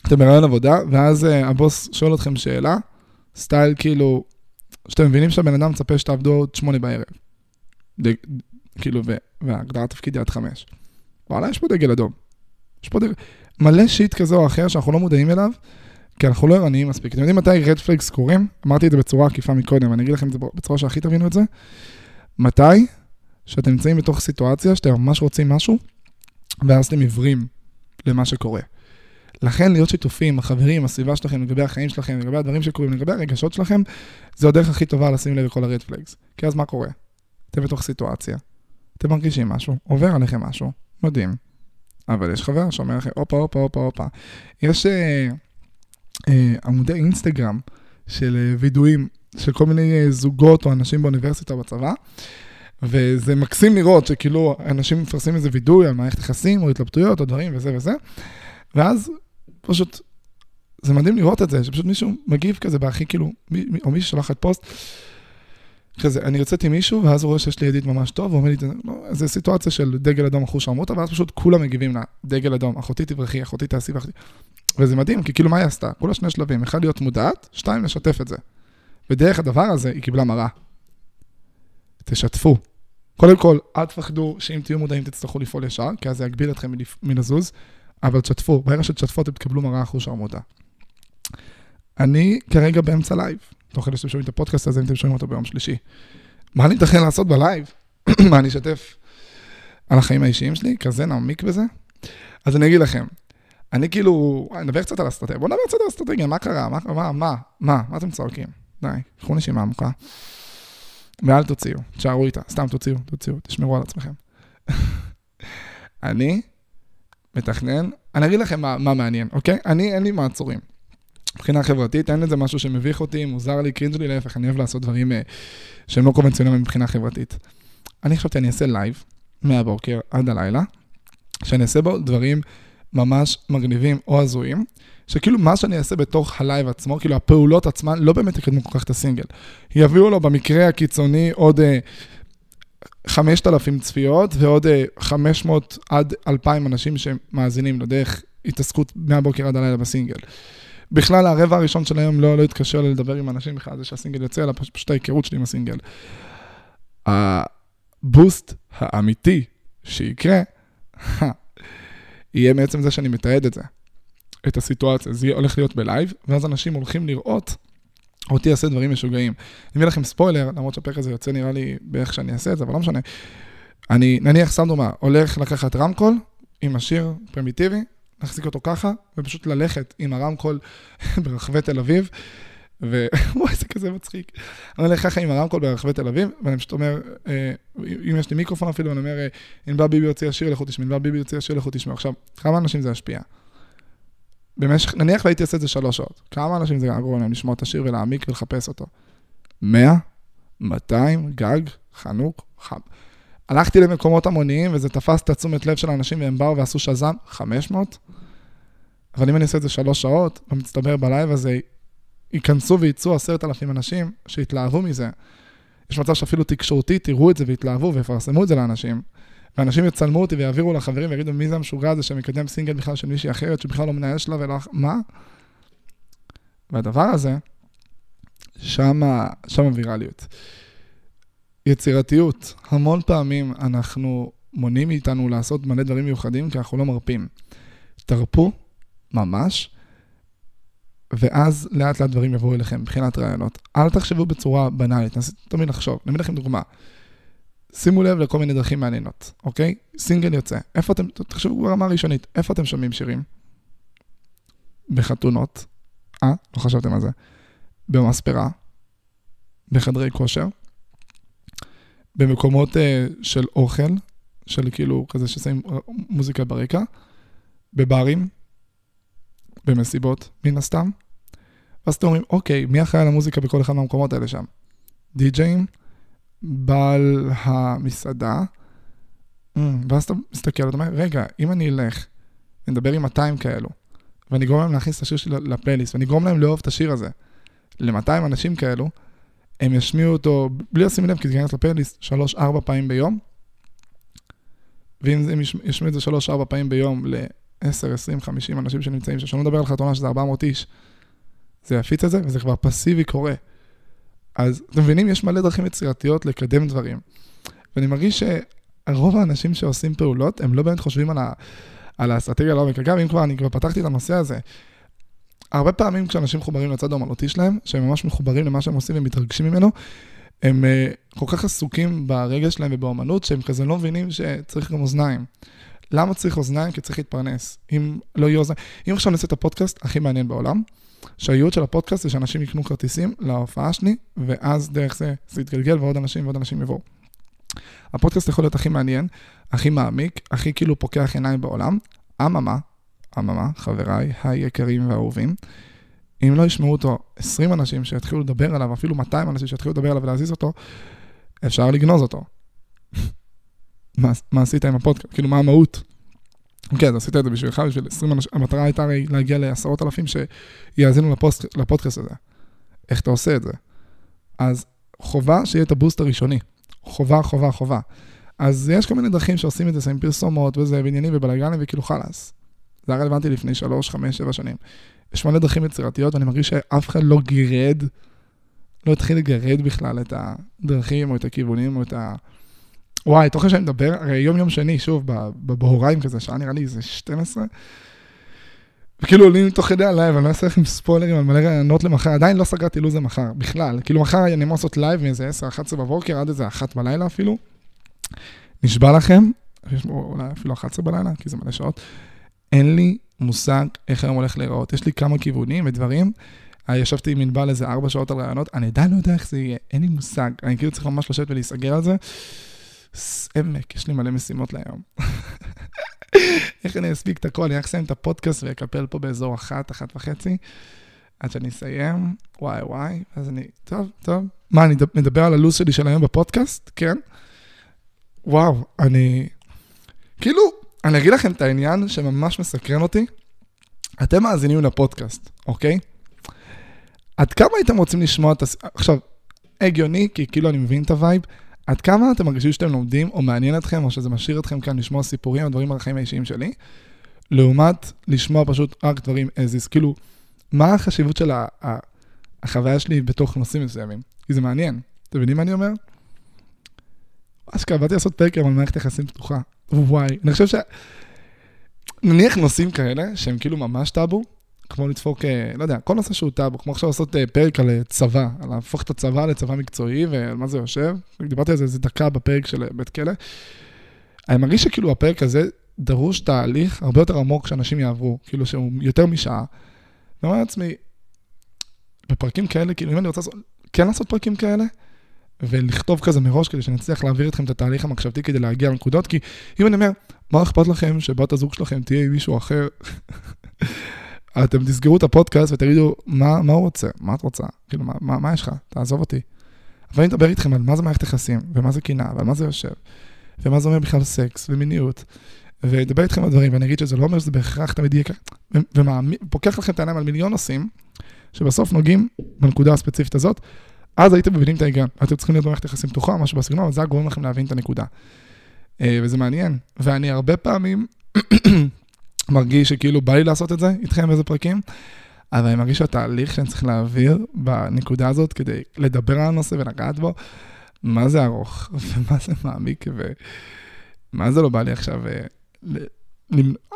S1: אתם ברעיון עבודה, ואז הבוס שואל אתכם שאלה, סטייל כאילו, שאתם מבינים שהבן אדם מצפה שתעבדו עוד שמונה בערב. ד... כאילו. והגדרת תפקיד היא עד חמש. וואלה, יש פה דגל אדום. יש פה דגל... מלא שיט כזה או אחר שאנחנו לא מודעים אליו, כי אנחנו לא ערניים מספיק. אתם יודעים מתי רד פלגס קורים? אמרתי את זה בצורה עקיפה מקודם, אני אגיד לכם את זה בצורה שהכי תבינו את זה. מתי שאתם נמצאים בתוך סיטואציה שאתם ממש רוצים משהו, ואז אתם עיוורים למה שקורה. לכן להיות שיתופים, החברים, הסביבה שלכם, לגבי החיים שלכם, לגבי הדברים שקורים, לגבי הרגשות שלכם, זה הדרך הכי טובה לשים לב לכל הרד פלגס. כי אז מה קורה? אתם בתוך סיטואציה, אתם מרגישים משהו, עובר עליכם משהו, מדהים. אבל יש חבר שאומר לכם, הופה, הופה, הופה, הופה. יש... Uh, עמודי אינסטגרם של אה, וידואים של כל מיני אה, זוגות או אנשים באוניברסיטה או בצבא, וזה מקסים לראות שכאילו אנשים מפרסמים איזה וידוי על מערכת יחסים או התלבטויות או דברים וזה וזה, ואז פשוט, זה מדהים לראות את זה, שפשוט מישהו מגיב כזה בהכי כאילו, או מישהו שלח את פוסט, כזה, אני יוצאת עם מישהו, ואז הוא רואה שיש לי ידיד ממש טוב, ואומר לי, לא, זה סיטואציה של דגל אדום אחוז שרמוטה, ואז פשוט כולם מגיבים לה, דגל אדום, אחותי תברכי, אחותי תעשי ואחותי. וזה מדהים, כי כאילו מה היא עשתה? כולה שני שלבים, אחד להיות מודעת, שתיים לשתף את זה. ודרך הדבר הזה היא קיבלה מראה. תשתפו. קודם כל, אל תפחדו שאם תהיו מודעים תצטרכו לפעול ישר, כי אז זה יגביל אתכם מלזוז, אבל תשתפו, ברגע שתשתפו אתם תקבלו מראה אחוז שרמוטה. אני כרגע באמצע לייב, תוך כדי שאתם שומעים את הפודקאסט הזה, אם אתם שומעים אותו ביום שלישי. מה אני מתכנן לעשות בלייב? <clears throat> מה אני אשתף על החיים האישיים שלי? כזה נעמיק בזה? אז אני אגיד לכם, אני כאילו, אני נדבר קצת על אסטרטגיה, בואו נדבר קצת על אסטרטגיה, מה קרה? מה, מה, מה, מה, מה אתם צועקים? די, קחו נשימה עמוקה. ואל תוציאו, תשארו איתה, סתם תוציאו, תוציאו, תשמרו על עצמכם. <laughs> אני מתכנן, אני אגיד לכם מה, מה מעניין, אוקיי? אני, אין לי מעצורים. מבחינה חברתית, אין לזה משהו שמביך אותי, מוזר לי, קרינג' לי, להפך, אני אוהב לעשות דברים אה, שהם לא קונבנציונליים מבחינה חברתית. אני חשבתי, אני אעשה לייב מהבוקר עד הלילה, שאני אעשה בו דברים ממש מגניבים או הזויים, שכאילו מה שאני אעשה בתוך הלייב עצמו, כאילו הפעולות עצמן לא באמת יקדמו כל כך את הסינגל. יביאו לו במקרה הקיצוני עוד אה, 5,000 צפיות ועוד אה, 500 עד 2,000 אנשים שמאזינים לו דרך התעסקות מהבוקר עד הלילה בסינגל. בכלל, הרבע הראשון של היום לא, לא התקשר לדבר עם אנשים בכלל, זה שהסינגל יוצא, אלא פשוט ההיכרות שלי עם הסינגל. ה boost האמיתי שיקרה, <laughs> יהיה מעצם זה שאני מתעד את זה, את הסיטואציה. זה הולך להיות בלייב, ואז אנשים הולכים לראות אותי אעשה דברים משוגעים. אני אביא לכם ספוילר, למרות שהפרק הזה יוצא נראה לי באיך שאני אעשה את זה, אבל לא משנה. אני, נניח, סתם דוגמה, הולך לקחת רמקול עם השיר פרימיטיבי, להחזיק אותו ככה, ופשוט ללכת עם הרמקול <laughs> ברחבי תל אביב, ווואי, <laughs> זה כזה מצחיק. אני הולך ככה עם הרמקול ברחבי תל אביב, ואני פשוט אומר, אה, אם יש לי מיקרופון אפילו, אני אומר, אה, ענבל ביבי הוציאה שיר, לכו תשמעו, ענבל ביבי הוציאה שיר, לכו תשמעו. עכשיו, כמה אנשים זה ישפיע? במשך, נניח והייתי עושה את זה שלוש שעות, כמה אנשים זה יגרום להם לשמוע את השיר ולהעמיק ולחפש אותו? 100? 200? גג? חנוק? חם. הלכתי למקומות המוניים וזה תפס את התשומת לב של האנשים והם באו ועשו שז"ם 500? אבל אם אני אעשה את זה שלוש שעות, במצטבר בלייב הזה, ייכנסו וייצאו עשרת אלפים אנשים שיתלהבו מזה. יש מצב שאפילו תקשורתית יראו את זה ויתלהבו ויפרסמו את זה לאנשים. ואנשים יצלמו אותי ויעבירו לחברים ויגידו, מי זה המשוגע הזה שמקדם סינגל בכלל של מישהי אחרת, שבכלל לא מנהל שלה ולא... מה? והדבר הזה, שמה ויראליות. יצירתיות. המון פעמים אנחנו מונעים מאיתנו לעשות מלא דברים מיוחדים כי אנחנו לא מרפים. תרפו, ממש, ואז לאט לאט דברים יבואו אליכם מבחינת רעיונות. אל תחשבו בצורה בנאלית, נסו תמיד לחשוב. אני אביא לכם דוגמה. שימו לב לכל מיני דרכים מעניינות, אוקיי? סינגל יוצא. איפה אתם, תחשבו ברמה הראשונית, איפה אתם שומעים שירים? בחתונות. אה? לא חשבתם על זה. במספרה. בחדרי כושר. במקומות אה, של אוכל, של כאילו כזה ששמים מוזיקה ברקע. בברים. במסיבות, מן הסתם. ואז אתם אומרים, אוקיי, מי אחראי על המוזיקה בכל אחד מהמקומות האלה שם? די-ג'אים, בעל המסעדה, mm, ואז אתה מסתכל, אתה אומר, רגע, אם אני אלך ונדבר עם 200 כאלו, ואני אגרום להם להכניס את השיר שלי לפלייליסט, ואני אגרום להם לאהוב את השיר הזה, ל-200 אנשים כאלו, הם ישמיעו אותו, בלי לשים לב, כי זה ייכנס לפלייליסט 3-4 פעמים ביום, ואם הם ישמיעו את זה 3-4 פעמים ביום ל-10, 20, 50 אנשים שנמצאים שם, שאני לא מדבר על חתונה שזה 400 איש, זה יפיץ את זה, וזה כבר פסיבי קורה. אז אתם מבינים, יש מלא דרכים יצירתיות לקדם דברים. ואני מרגיש שרוב האנשים שעושים פעולות, הם לא באמת חושבים על, ה, על האסטרטגיה לעומק. אגב, אם כבר, אני כבר פתחתי את הנושא הזה. הרבה פעמים כשאנשים מחוברים לצד האומנותי שלהם, שהם ממש מחוברים למה שהם עושים ומתרגשים ממנו, הם uh, כל כך עסוקים ברגש שלהם ובאומנות, שהם כזה לא מבינים שצריך גם אוזניים. למה צריך אוזניים? כי צריך להתפרנס. אם לא יהיו אוזניים... אם עכשיו נעשה את הפודקאסט הכי מעניין בעולם, שהייעוד של הפודקאסט זה שאנשים יקנו כרטיסים להופעה שלי, ואז דרך זה זה יתגלגל ועוד אנשים ועוד אנשים יבואו. הפודקאסט יכול להיות הכי מעניין, הכי מעמיק, הכי כאילו פוקח עיניים בעולם. אממה, אממה, חבריי היקרים והאהובים, אם לא ישמעו אותו 20 אנשים שיתחילו לדבר עליו, אפילו 200 אנשים שיתחילו לדבר עליו ולהזיז אותו, אפשר לגנוז אותו. מה, מה עשית עם הפודקאסט? כאילו, מה המהות? כן, אז עשית את זה בשבילך, בשביל 20 אנשים, המטרה הייתה הרי להגיע לעשרות אלפים שיאזינו לפוסט, לפודקאסט הזה. איך אתה עושה את זה? אז חובה שיהיה את ה boost הראשוני. חובה, חובה, חובה. אז יש כל מיני דרכים שעושים את זה, שמים פרסומות וזה, ועניינים ובלאגנים, וכאילו חלאס. זה היה רלוונטי לפני 3, 5, 7 שנים. יש מלא דרכים יצירתיות, ואני מרגיש שאף אחד לא גירד, לא התחיל לגרד בכלל את הדרכים, או את הכיוונים, או את ה... וואי, תוך שאני מדבר, הרי יום יום שני, שוב, בצהריים כזה, שעה נראה לי איזה 12. וכאילו עולים תוך כדי הלייב, אני לא אעשה לכם ספוילרים על מלא רעיונות למחר, עדיין לא סגרתי לו"ז למחר, בכלל. כאילו מחר אני אמור לעשות לייב מאיזה 10-11 בבוקר עד איזה 1 בלילה אפילו. נשבע לכם, אולי אפילו 11 בלילה, כי זה מלא שעות. אין לי מושג איך היום הולך להיראות. יש לי כמה כיוונים ודברים. ישבתי עם ענבל איזה 4 שעות על רעיונות, אני עדיין לא יודע איך זה יהיה, אין לי מושג. אני כאילו צריך ממש לשבת ולהיסגר על זה. עמק, יש לי מלא משימות להיום. <laughs> איך אני אספיק את הכל, אני רק אסיים את הפודקאסט ואקפל פה באזור אחת, אחת וחצי. עד שאני אסיים, וואי וואי, אז אני, טוב, טוב. מה, אני מדבר על הלו"ז שלי של היום בפודקאסט? כן? וואו, אני... כאילו, אני אגיד לכם את העניין שממש מסקרן אותי. אתם מאזינים לפודקאסט, אוקיי? עד כמה הייתם רוצים לשמוע את הס... עכשיו, הגיוני, כי כאילו אני מבין את ה vibe, עד כמה אתם מרגישים שאתם לומדים, או מעניין אתכם, או שזה משאיר אתכם כאן לשמוע סיפורים או דברים על החיים האישיים שלי, לעומת לשמוע פשוט רק דברים as is. כאילו, מה החשיבות של החוויה שלי בתוך נושאים מסוימים? כי זה מעניין. אתם מבינים מה אני אומר? אשכרה, באתי לעשות פרק על מערכת יחסים פתוחה. וואי, אני חושב ש... נניח נושאים כאלה, שהם כאילו ממש טאבו, כמו לדפוק, אה, לא יודע, כל נושא שהוא טאבו, כמו עכשיו לעשות אה, פרק על אה, צבא, על להפוך את הצבא לצבא מקצועי ועל מה זה יושב. דיברתי על זה איזה דקה בפרק של בית כלא. אני מרגיש שכאילו הפרק הזה דרוש תהליך הרבה יותר עמוק שאנשים יעברו, כאילו שהוא יותר משעה. אני אומר לעצמי, בפרקים כאלה, כאילו אם אני רוצה כן לעשות פרקים כאלה, ולכתוב כזה מראש כדי שאני אצליח להעביר אתכם את התהליך המחשבתי כדי להגיע לנקודות, כי אם אני אומר, מה אכפת לכם שבת הזוג שלכם תהיה עם מישהו אחר, <laughs> אתם תסגרו את הפודקאסט ותגידו, מה, מה הוא רוצה? מה את רוצה? כאילו, מה, מה, מה יש לך? תעזוב אותי. אבל אני אדבר איתכם על מה זה מערכת יחסים, ומה זה קנאה, ועל מה זה יושב, ומה זה אומר בכלל סקס ומיניות, ואדבר איתכם על דברים, ואני אגיד שזה לא אומר שזה בהכרח תמיד יהיה ככה, ופוקח לכם את העיניים על מיליון נושאים, שבסוף נוגעים בנקודה הספציפית הזאת, אז הייתם מבינים את ההיגיון. אתם צריכים להיות במערכת יחסים פתוחה, משהו בסגנון, אבל זה היה גורם לכם להבין את הנקודה. אה, וזה מעניין. ואני הרבה פעמים <coughs> מרגיש שכאילו בא לי לעשות את זה איתכם באיזה פרקים, אבל אני מרגיש שהתהליך שאני צריך להעביר בנקודה הזאת כדי לדבר על הנושא ולגעת בו, מה זה ארוך, <laughs> ומה זה מעמיק, ומה זה לא בא לי עכשיו... אה,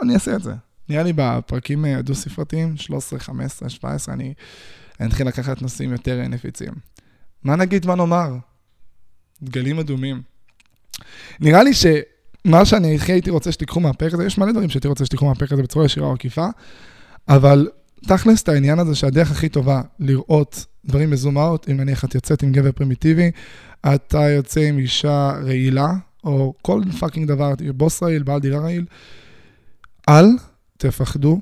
S1: אני אעשה את זה. נראה לי בפרקים אה, הדו-ספרתיים, 13, 15, 17, אני אתחיל לקחת נושאים יותר נפיצים. מה נגיד, מה נאמר? דגלים אדומים. נראה לי שמה שאני הכי הייתי רוצה שתיקחו מהפרק הזה, יש מלא דברים שהייתי רוצה שתיקחו מהפרק הזה בצורה ישירה או עקיפה, אבל תכלס את העניין הזה שהדרך הכי טובה לראות דברים ב zoom out, אם נניח את יוצאת עם גבר פרימיטיבי, אתה יוצא עם אישה רעילה, או כל fucking דבר, בוס רעיל, בעל דירה רעיל, אל תפחדו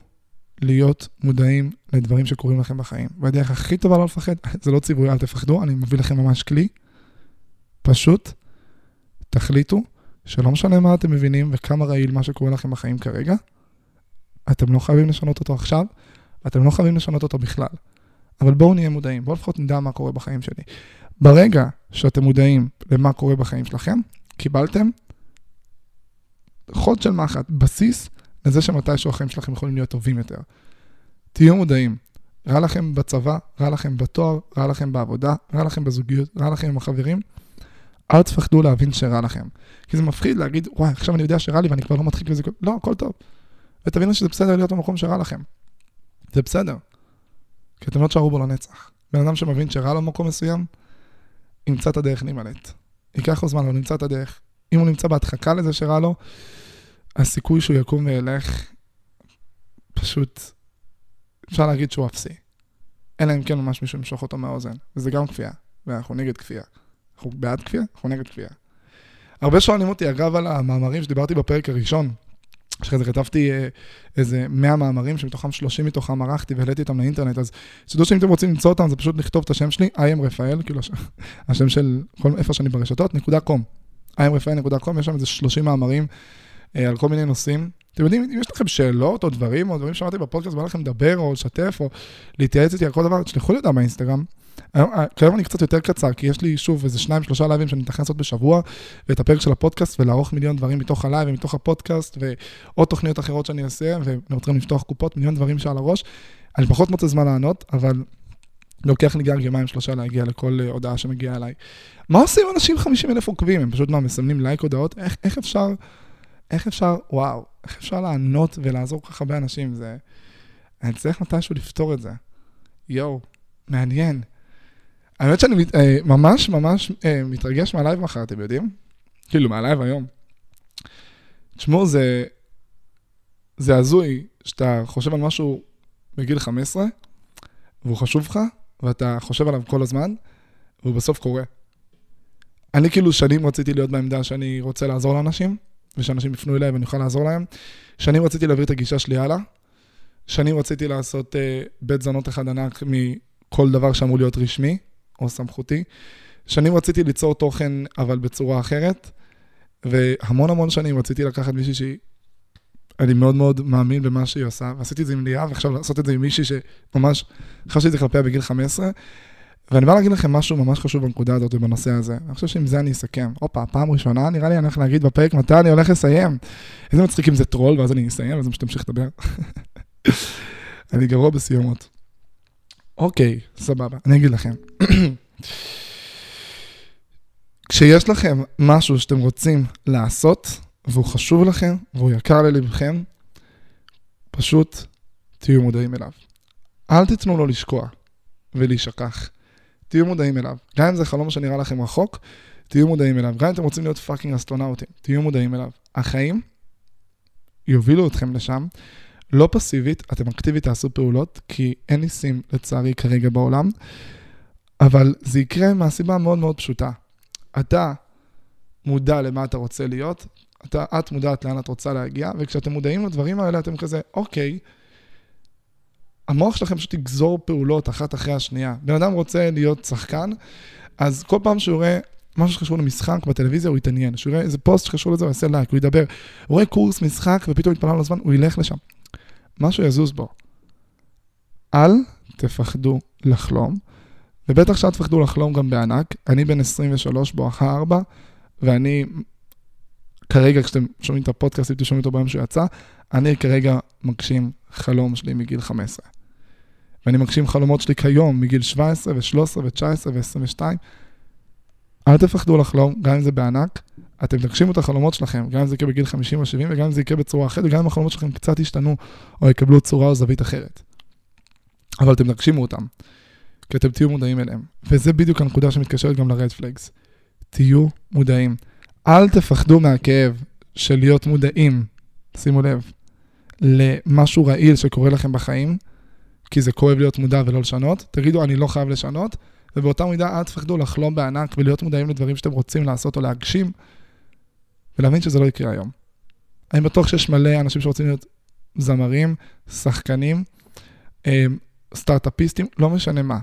S1: להיות מודעים לדברים שקורים לכם בחיים. והדרך הכי טובה לא לפחד, זה לא ציווי, אל תפחדו, אני מביא לכם ממש כלי. פשוט תחליטו שלא משנה מה אתם מבינים וכמה רעיל מה שקורה לכם בחיים כרגע, אתם לא חייבים לשנות אותו עכשיו, אתם לא חייבים לשנות אותו בכלל. אבל בואו נהיה מודעים, בואו לפחות נדע מה קורה בחיים שלי. ברגע שאתם מודעים למה קורה בחיים שלכם, קיבלתם חוד של מחט, בסיס לזה שמתישהו החיים שלכם יכולים להיות טובים יותר. תהיו מודעים. רע לכם בצבא, רע לכם בתואר, רע לכם בעבודה, רע לכם בזוגיות, רע לכם עם החברים. אל תפחדו להבין שרע לכם. כי זה מפחיד להגיד, וואי, עכשיו אני יודע שרע לי ואני כבר לא מתחיל בזה. לא, הכל טוב. ותבינו שזה בסדר להיות במקום שרע לכם. זה בסדר. כי אתם לא תשארו בו לנצח. בן אדם שמבין שרע לו במקום מסוים, ימצא את הדרך להימלט. ייקח לו זמן, אבל נמצא את הדרך. אם הוא נמצא בהדחקה לזה שרע לו, הסיכוי שהוא יקום וילך, פשוט, אפשר להגיד שהוא אפסי. אלא אם כן ממש מישהו ימשוך אותו מהאוזן, וזה גם כפייה, ואנחנו נגד כפייה. אנחנו בעד כפייה, אנחנו נגד כפייה. הרבה שואלים אותי, אגב, על המאמרים שדיברתי בפרק הראשון, אחרי זה כתבתי אה, איזה 100 מאמרים, שמתוכם 30 מתוכם ערכתי והעליתי אותם לאינטרנט, אז תדעו שאם אתם רוצים למצוא אותם, זה פשוט לכתוב את השם שלי, I am רפאל, כאילו השם של כל, איפה שאני ברשתות, נקודה קום. imrafael.com, יש שם איזה 30 מאמרים על כל מיני נושאים. אתם יודעים, אם יש לכם שאלות או דברים, או דברים שאמרתי בפודקאסט, בא לכם לדבר או לשתף, או להתייעץ איתי על כל דבר, תשלחו לי אותם באינסטגרם. אה, כיום אני קצת יותר קצר, כי יש לי שוב איזה שניים, שלושה לייבים שאני מתכנן לעשות בשבוע, ואת הפרק של הפודקאסט, ולערוך מיליון דברים מתוך הלייב ומתוך הפודקאסט, ועוד תוכניות אחרות שאני אעשה, ואני רוצה לפתוח קופות, מיליון דברים שעל הראש. אני פחות מוצא זמן לענות, אבל לוקח לי גג יומיים שלושה להגיע לכל אה, הודעה שמגיעה אליי. מה עושים אנשים 50 אלף עוקבים? הם פשוט מה, מסמנים לייק הודעות? איך, איך אפשר איך אפשר, וואו, איך אפשר לענות ולעזור כל כך הרבה אנשים? זה... אני צריך מתישהו לפתור את זה. יואו, מעניין. האמת שאני מת, אה, ממש ממש אה, מתרגש מהלייב מחר, אתם יודעים? כאילו, מהלייב היום. תשמעו, זה... זה הזוי שאתה חושב על משהו בגיל 15, והוא חשוב לך, ואתה חושב עליו כל הזמן, והוא בסוף קורה. אני כאילו שנים רציתי להיות בעמדה שאני רוצה לעזור לאנשים, ושאנשים יפנו אליי ואני אוכל לעזור להם. שנים רציתי להעביר את הגישה שלי הלאה, שנים רציתי לעשות uh, בית זונות אחד ענק מכל דבר שאמור להיות רשמי או סמכותי. שנים רציתי ליצור תוכן, אבל בצורה אחרת. והמון המון שנים רציתי לקחת מישהי שהיא... אני מאוד מאוד מאמין במה שהיא עושה, ועשיתי את זה עם ליאה, ועכשיו לעשות את זה עם מישהי שממש חשבתי את זה כלפיה בגיל 15. ואני בא להגיד לכם משהו ממש חשוב בנקודה הזאת ובנושא הזה. אני חושב שעם זה אני אסכם. הופה, פעם ראשונה, נראה לי אני הולך להגיד בפרק מתי אני הולך לסיים. איזה מצחיק אם זה טרול, ואז אני אסיים, ואז פשוט אמשיך לדבר. <laughs> אני גרוע בסיומות. אוקיי, סבבה, אני אגיד לכם. <clears throat> כשיש לכם משהו שאתם רוצים לעשות, והוא חשוב לכם, והוא יקר ללבכם, פשוט תהיו מודעים אליו. אל תיתנו לו לשקוע ולהישכח. תהיו מודעים אליו. גם אם זה חלום שנראה לכם רחוק, תהיו מודעים אליו. גם אם אתם רוצים להיות fucking אסטרונאוטים, תהיו מודעים אליו. החיים יובילו אתכם לשם. לא פסיבית, אתם אקטיבית תעשו פעולות, כי אין ניסים לצערי כרגע בעולם, אבל זה יקרה מהסיבה מאוד מאוד פשוטה. אתה מודע למה אתה רוצה להיות, אתה, את מודעת לאן את רוצה להגיע, וכשאתם מודעים לדברים האלה, אתם כזה, אוקיי, המוח שלכם פשוט יגזור פעולות אחת אחרי השנייה. בן אדם רוצה להיות שחקן, אז כל פעם שהוא רואה משהו שקשור למשחק בטלוויזיה, הוא יתעניין. שהוא יראה איזה פוסט שקשור לזה, הוא יעשה לייק, הוא ידבר. הוא רואה קורס משחק ופתאום יתפלל לו זמן, הוא ילך לשם. משהו יזוז בו. אל תפחדו לחלום, ובטח שאל תפחדו לחלום גם בענק. אני בן 23 בואכה 4, ואני כרגע, כשאתם שומעים את הפודקאסט, אם אתם שומעים אותו ביום שהוא יצא, אני כרגע מגשים חלום שלי מגיל 15. ואני מגשים חלומות שלי כיום, מגיל 17 ו-13 ו-19 ו-22. אל תפחדו לחלום, גם אם זה בענק, אתם תגשימו את החלומות שלכם, גם אם זה יקרה בגיל 50 או 70, וגם אם זה יקרה בצורה אחרת, וגם אם החלומות שלכם קצת ישתנו, או יקבלו צורה או זווית אחרת. אבל אתם תגשימו אותם, כי אתם תהיו מודעים אליהם. וזה בדיוק הנקודה שמתקשרת גם ל-red flags. תהיו מודעים. אל תפחדו מהכאב של להיות מודעים, שימו לב, למשהו רעיל שקורה לכם בחיים, כי זה כואב להיות מודע ולא לשנות. תגידו, אני לא חייב לשנות, ובאותה מידה אל תפחדו לחלום בענק ולהיות מודעים לדברים שאתם רוצים לעשות או להגשים, ולהבין שזה לא יקרה היום. אני בטוח שיש מלא אנשים שרוצים להיות זמרים, שחקנים, אה, סטארט-אפיסטים, לא משנה מה,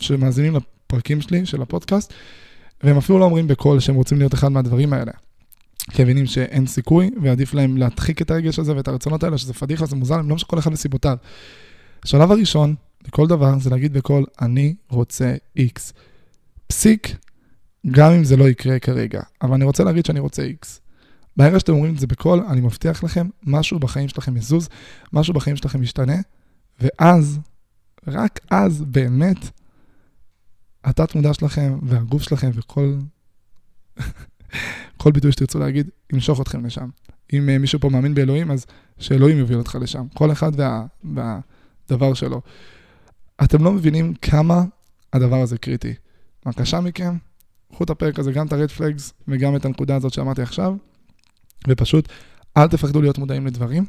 S1: שמאזינים לפרקים שלי, של הפודקאסט, והם אפילו לא אומרים בקול שהם רוצים להיות אחד מהדברים האלה. כי הם מבינים שאין סיכוי, ועדיף להם להדחיק את הרגש הזה ואת הרצונות האלה, שזה פדיחה, זה מוזר, הם לא משנה כל אחד וסיבותיו. השלב הראשון, לכל דבר, זה להגיד בקול, אני רוצה X. פסיק, גם אם זה לא יקרה כרגע, אבל אני רוצה להגיד שאני רוצה X. ברגע שאתם אומרים את זה בקול, אני מבטיח לכם, משהו בחיים שלכם יזוז, משהו בחיים שלכם ישתנה, ואז, רק אז, באמת, התת מודע שלכם והגוף שלכם וכל כל ביטוי שתרצו להגיד, ימשוך אתכם לשם. אם uh, מישהו פה מאמין באלוהים, אז שאלוהים יוביל אותך לשם. כל אחד וה, והדבר שלו. אתם לא מבינים כמה הדבר הזה קריטי. בבקשה מכם, קחו את הפרק הזה, גם את ה-red flags וגם את הנקודה הזאת שאמרתי עכשיו, ופשוט אל תפחדו להיות מודעים לדברים,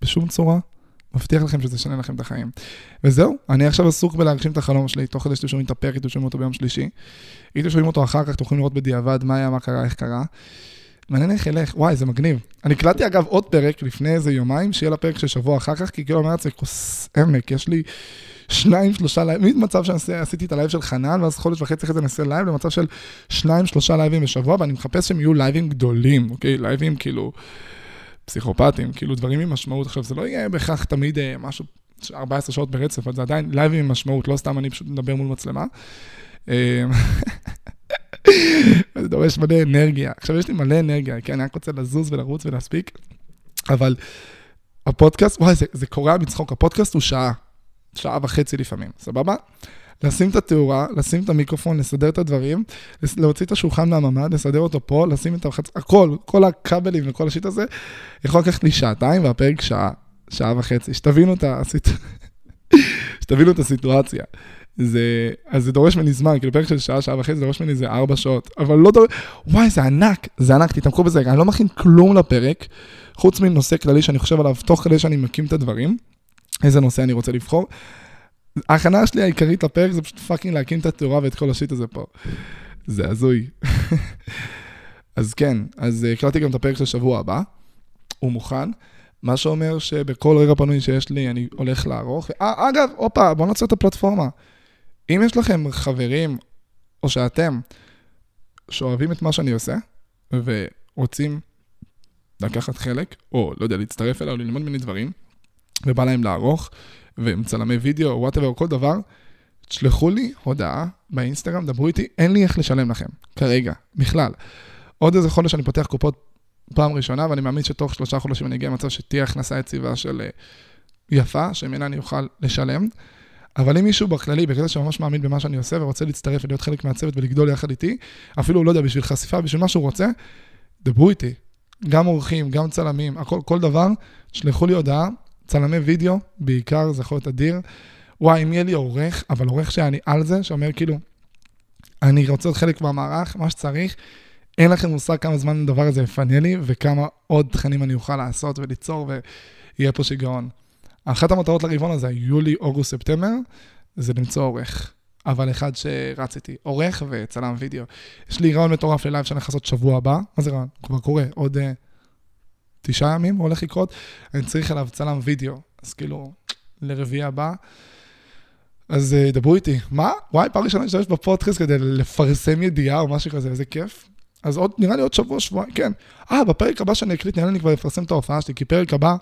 S1: בשום צורה, מבטיח לכם שזה ישנה לכם את החיים. וזהו, אני עכשיו עסוק בלהגשים את החלום שלי, תוך כדי שאתם שומעים את הפרק, אתם שומעים אותו ביום שלישי. אם אתם שומעים אותו אחר כך, אתם יכולים לראות בדיעבד מה היה, מה קרה, איך קרה. מעניין איך ילך, וואי, זה מגניב. אני הקלטתי אגב עוד פרק לפני איזה יומיים, שיהיה לפרק של שבוע אחר כך, כי כאילו אומר לעצמי, כוס עמק, יש לי שניים, שלושה לייבים, ממצב שעשיתי את הלייב של חנן, ואז חודש וחצי אחרי זה נעשה לייב, למצב של שניים, שלושה לייבים בשבוע, ואני מחפש שהם יהיו לייבים גדולים, אוקיי? לייבים כאילו... פסיכופטים, כאילו דברים עם משמעות. עכשיו, זה לא יהיה בהכרח תמיד אה, משהו 14 שעות ברצף, אבל זה עדיין לייבים עם משמעות, לא סתם אני פשוט מדבר מול מצלמה. אה, <laughs> זה דורש מלא אנרגיה. עכשיו, יש לי מלא אנרגיה, כי אני רק רוצה לזוז ולרוץ ולהספיק, אבל הפודקאסט, וואי, זה, זה קורע מצחוק, הפודקאסט הוא שעה, שעה וחצי לפעמים, סבבה? לשים את התאורה, לשים את המיקרופון, לסדר את הדברים, להוציא את השולחן מהממ"ד, לסדר אותו פה, לשים את החצ... הכל, כל הכבלים וכל השיט הזה, יכול לקחת לי שעתיים והפרק שעה, שעה וחצי. שתבינו את, הסיט... <laughs> שתבינו את הסיטואציה. זה, אז זה דורש ממני זמן, כאילו פרק של שעה, שעה וחצי, זה דורש ממני איזה ארבע שעות, אבל לא דורש, וואי, זה ענק, זה ענק, תתמכו בזה, אני לא מכין כלום לפרק, חוץ מנושא כללי שאני חושב עליו תוך כדי שאני מקים את הדברים, איזה נושא אני רוצה לבחור. ההכנה שלי העיקרית לפרק זה פשוט fucking להקים את התאורה ואת כל ה shit הזה פה. זה הזוי. <laughs> אז כן, אז הקלטתי גם את הפרק של שבוע הבא, הוא מוכן, מה שאומר שבכל רגע פנוי שיש לי, אני הולך לערוך. אה, אגב, הופה, בואו נעשה את הפלטפורמה. אם יש לכם חברים, או שאתם, שאוהבים את מה שאני עושה, ורוצים לקחת חלק, או לא יודע, להצטרף אליי או ללמוד ממני דברים, ובא להם לערוך, והם צלמי וידאו, או whatever, כל דבר, תשלחו לי הודעה באינסטגרם, דברו איתי, אין לי איך לשלם לכם, כרגע, בכלל. עוד איזה חודש אני פותח קופות פעם ראשונה, ואני מאמין שתוך שלושה חודשים אני אגיע למצב שתהיה הכנסה יציבה של אה, יפה, שממנה אני אוכל לשלם. אבל אם מישהו בכללי, בקטע שממש מאמין במה שאני עושה ורוצה להצטרף ולהיות חלק מהצוות ולגדול יחד איתי, אפילו, לא יודע, בשביל חשיפה, בשביל מה שהוא רוצה, דברו איתי. גם אורחים, גם צלמים, הכל, כל דבר, תשלחו לי הודעה, צלמי וידאו, בעיקר, זה יכול להיות אדיר. וואי, אם יהיה לי עורך, אבל עורך שאני על זה, שאומר כאילו, אני רוצה להיות חלק מהמערך, מה שצריך, אין לכם מושג כמה זמן הדבר הזה יפנה לי, וכמה עוד תכנים אני אוכל לעשות וליצור, ויהיה פה שיגעון. אחת המטרות לרבעון הזה, יולי, אוגוסט, ספטמבר, זה למצוא עורך. אבל אחד שרץ איתי, עורך וצלם וידאו. יש לי רעיון מטורף ללייב שאני הולך לעשות שבוע הבא, מה זה רעיון? כבר קורה, עוד אה, תשעה ימים הולך לקרות, אני צריך עליו צלם וידאו, אז כאילו, לרביעי הבא. אז אה, דברו איתי, מה? וואי, פעם ראשונה משתמש בפודקאסט כדי לפרסם ידיעה או משהו כזה, איזה כיף. אז עוד, נראה לי עוד שבוע, שבועיים, כן. אה, בפרק הבא שאני אקליט, נראה לי כבר אפרסם את ההופעה שלי, כי פרק הבא,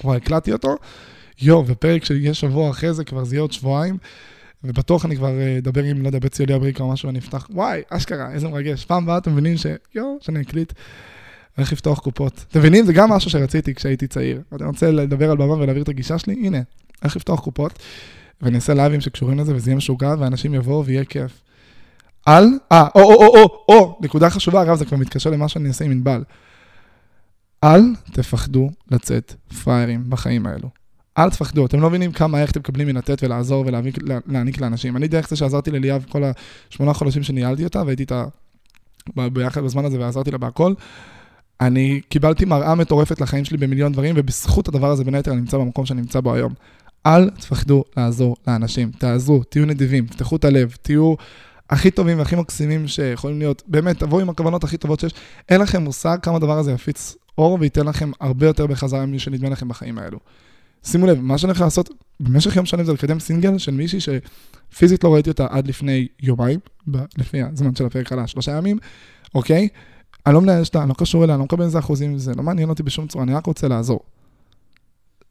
S1: כבר הקלטתי אותו. יואו, ופרק שיהיה שבוע אחרי זה, כבר זה יהיה עוד שבועיים. ובטוח אני כבר אה, אדבר עם, לא יודע, בית ציוני אמריקה או משהו, ואני אפתח, וואי, אשכרה, איזה מרגש. פעם הבאה אתם מבינים ש... יואו, שאני אקליט, הולך לפתוח קופות. אתם מבינים? זה גם משהו שרציתי כשהייתי צעיר. אני רוצה לדבר על במה ולהעביר את הגישה שלי, הנה, הולך לפתוח קופות, ואני אעשה לייבים שקשורים לזה, וזה יהיה משוגע, ואנשים יבואו ויהיה כיף. על, אה, או, או, או, או, או, נקודה חשובה, אגב, זה כבר מתקשר למה שאני אעשה עם ענבל. אל תפחדו לצאת פראיירים בחיים האלו. אל תפחדו, אתם לא מבינים כמה איך אתם מקבלים מלתת ולעזור ולהעניק לאנשים. אני דרך זה שעזרתי לליאב כל השמונה חודשים שניהלתי אותה, והייתי איתה ביחד בזמן הזה ועזרתי לה בהכל. אני קיבלתי מראה מטורפת לחיים שלי במיליון דברים, ובזכות הדבר הזה בין היתר אני נמצא במקום שאני נמצא בו היום. אל תפחדו לעזור לאנשים, תעזרו, תהיו נדיבים, תפתחו את הלב, תהיו הכי טובים והכי מקסימים שיכולים להיות, באמת, תבואו עם הכוונות הכי טובות שיש. אין לכם מושג כמה הדבר הזה יפיץ אור וייתן לכם הרבה יותר בחזרה ממה שנדמה לכם בחיים האלו. שימו לב, מה שאני הולך לעשות במשך יום שלם זה לקדם סינגל של מישהי שפיזית לא ראיתי אותה עד לפני יומיים, לפי הזמן של הפרק עלה, שלושה ימים, אוקיי? אני לא מנהל שלה, אני לא קשור אליה, אני לא מקבל איזה אחוזים, זה לא מעניין אותי בשום צורה, אני רק רוצה לעזור.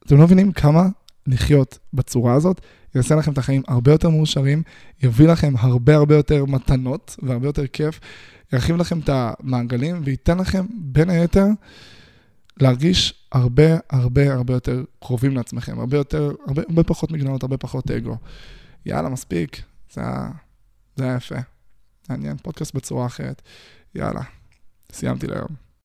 S1: אתם לא מבינים כמה לחיות בצורה הזאת יעשה לכם את החיים הרבה יותר מאושרים, יביא לכם הרבה הרבה יותר מתנות והרבה יותר כיף, ירחיב לכם את המעגלים וייתן לכם בין היתר להרגיש הרבה הרבה הרבה יותר קרובים לעצמכם, הרבה יותר, הרבה, הרבה פחות מגננות, הרבה פחות אגו. יאללה, מספיק, זה היה, זה היה יפה. מעניין, פודקאסט בצורה אחרת. יאללה, סיימתי להיום.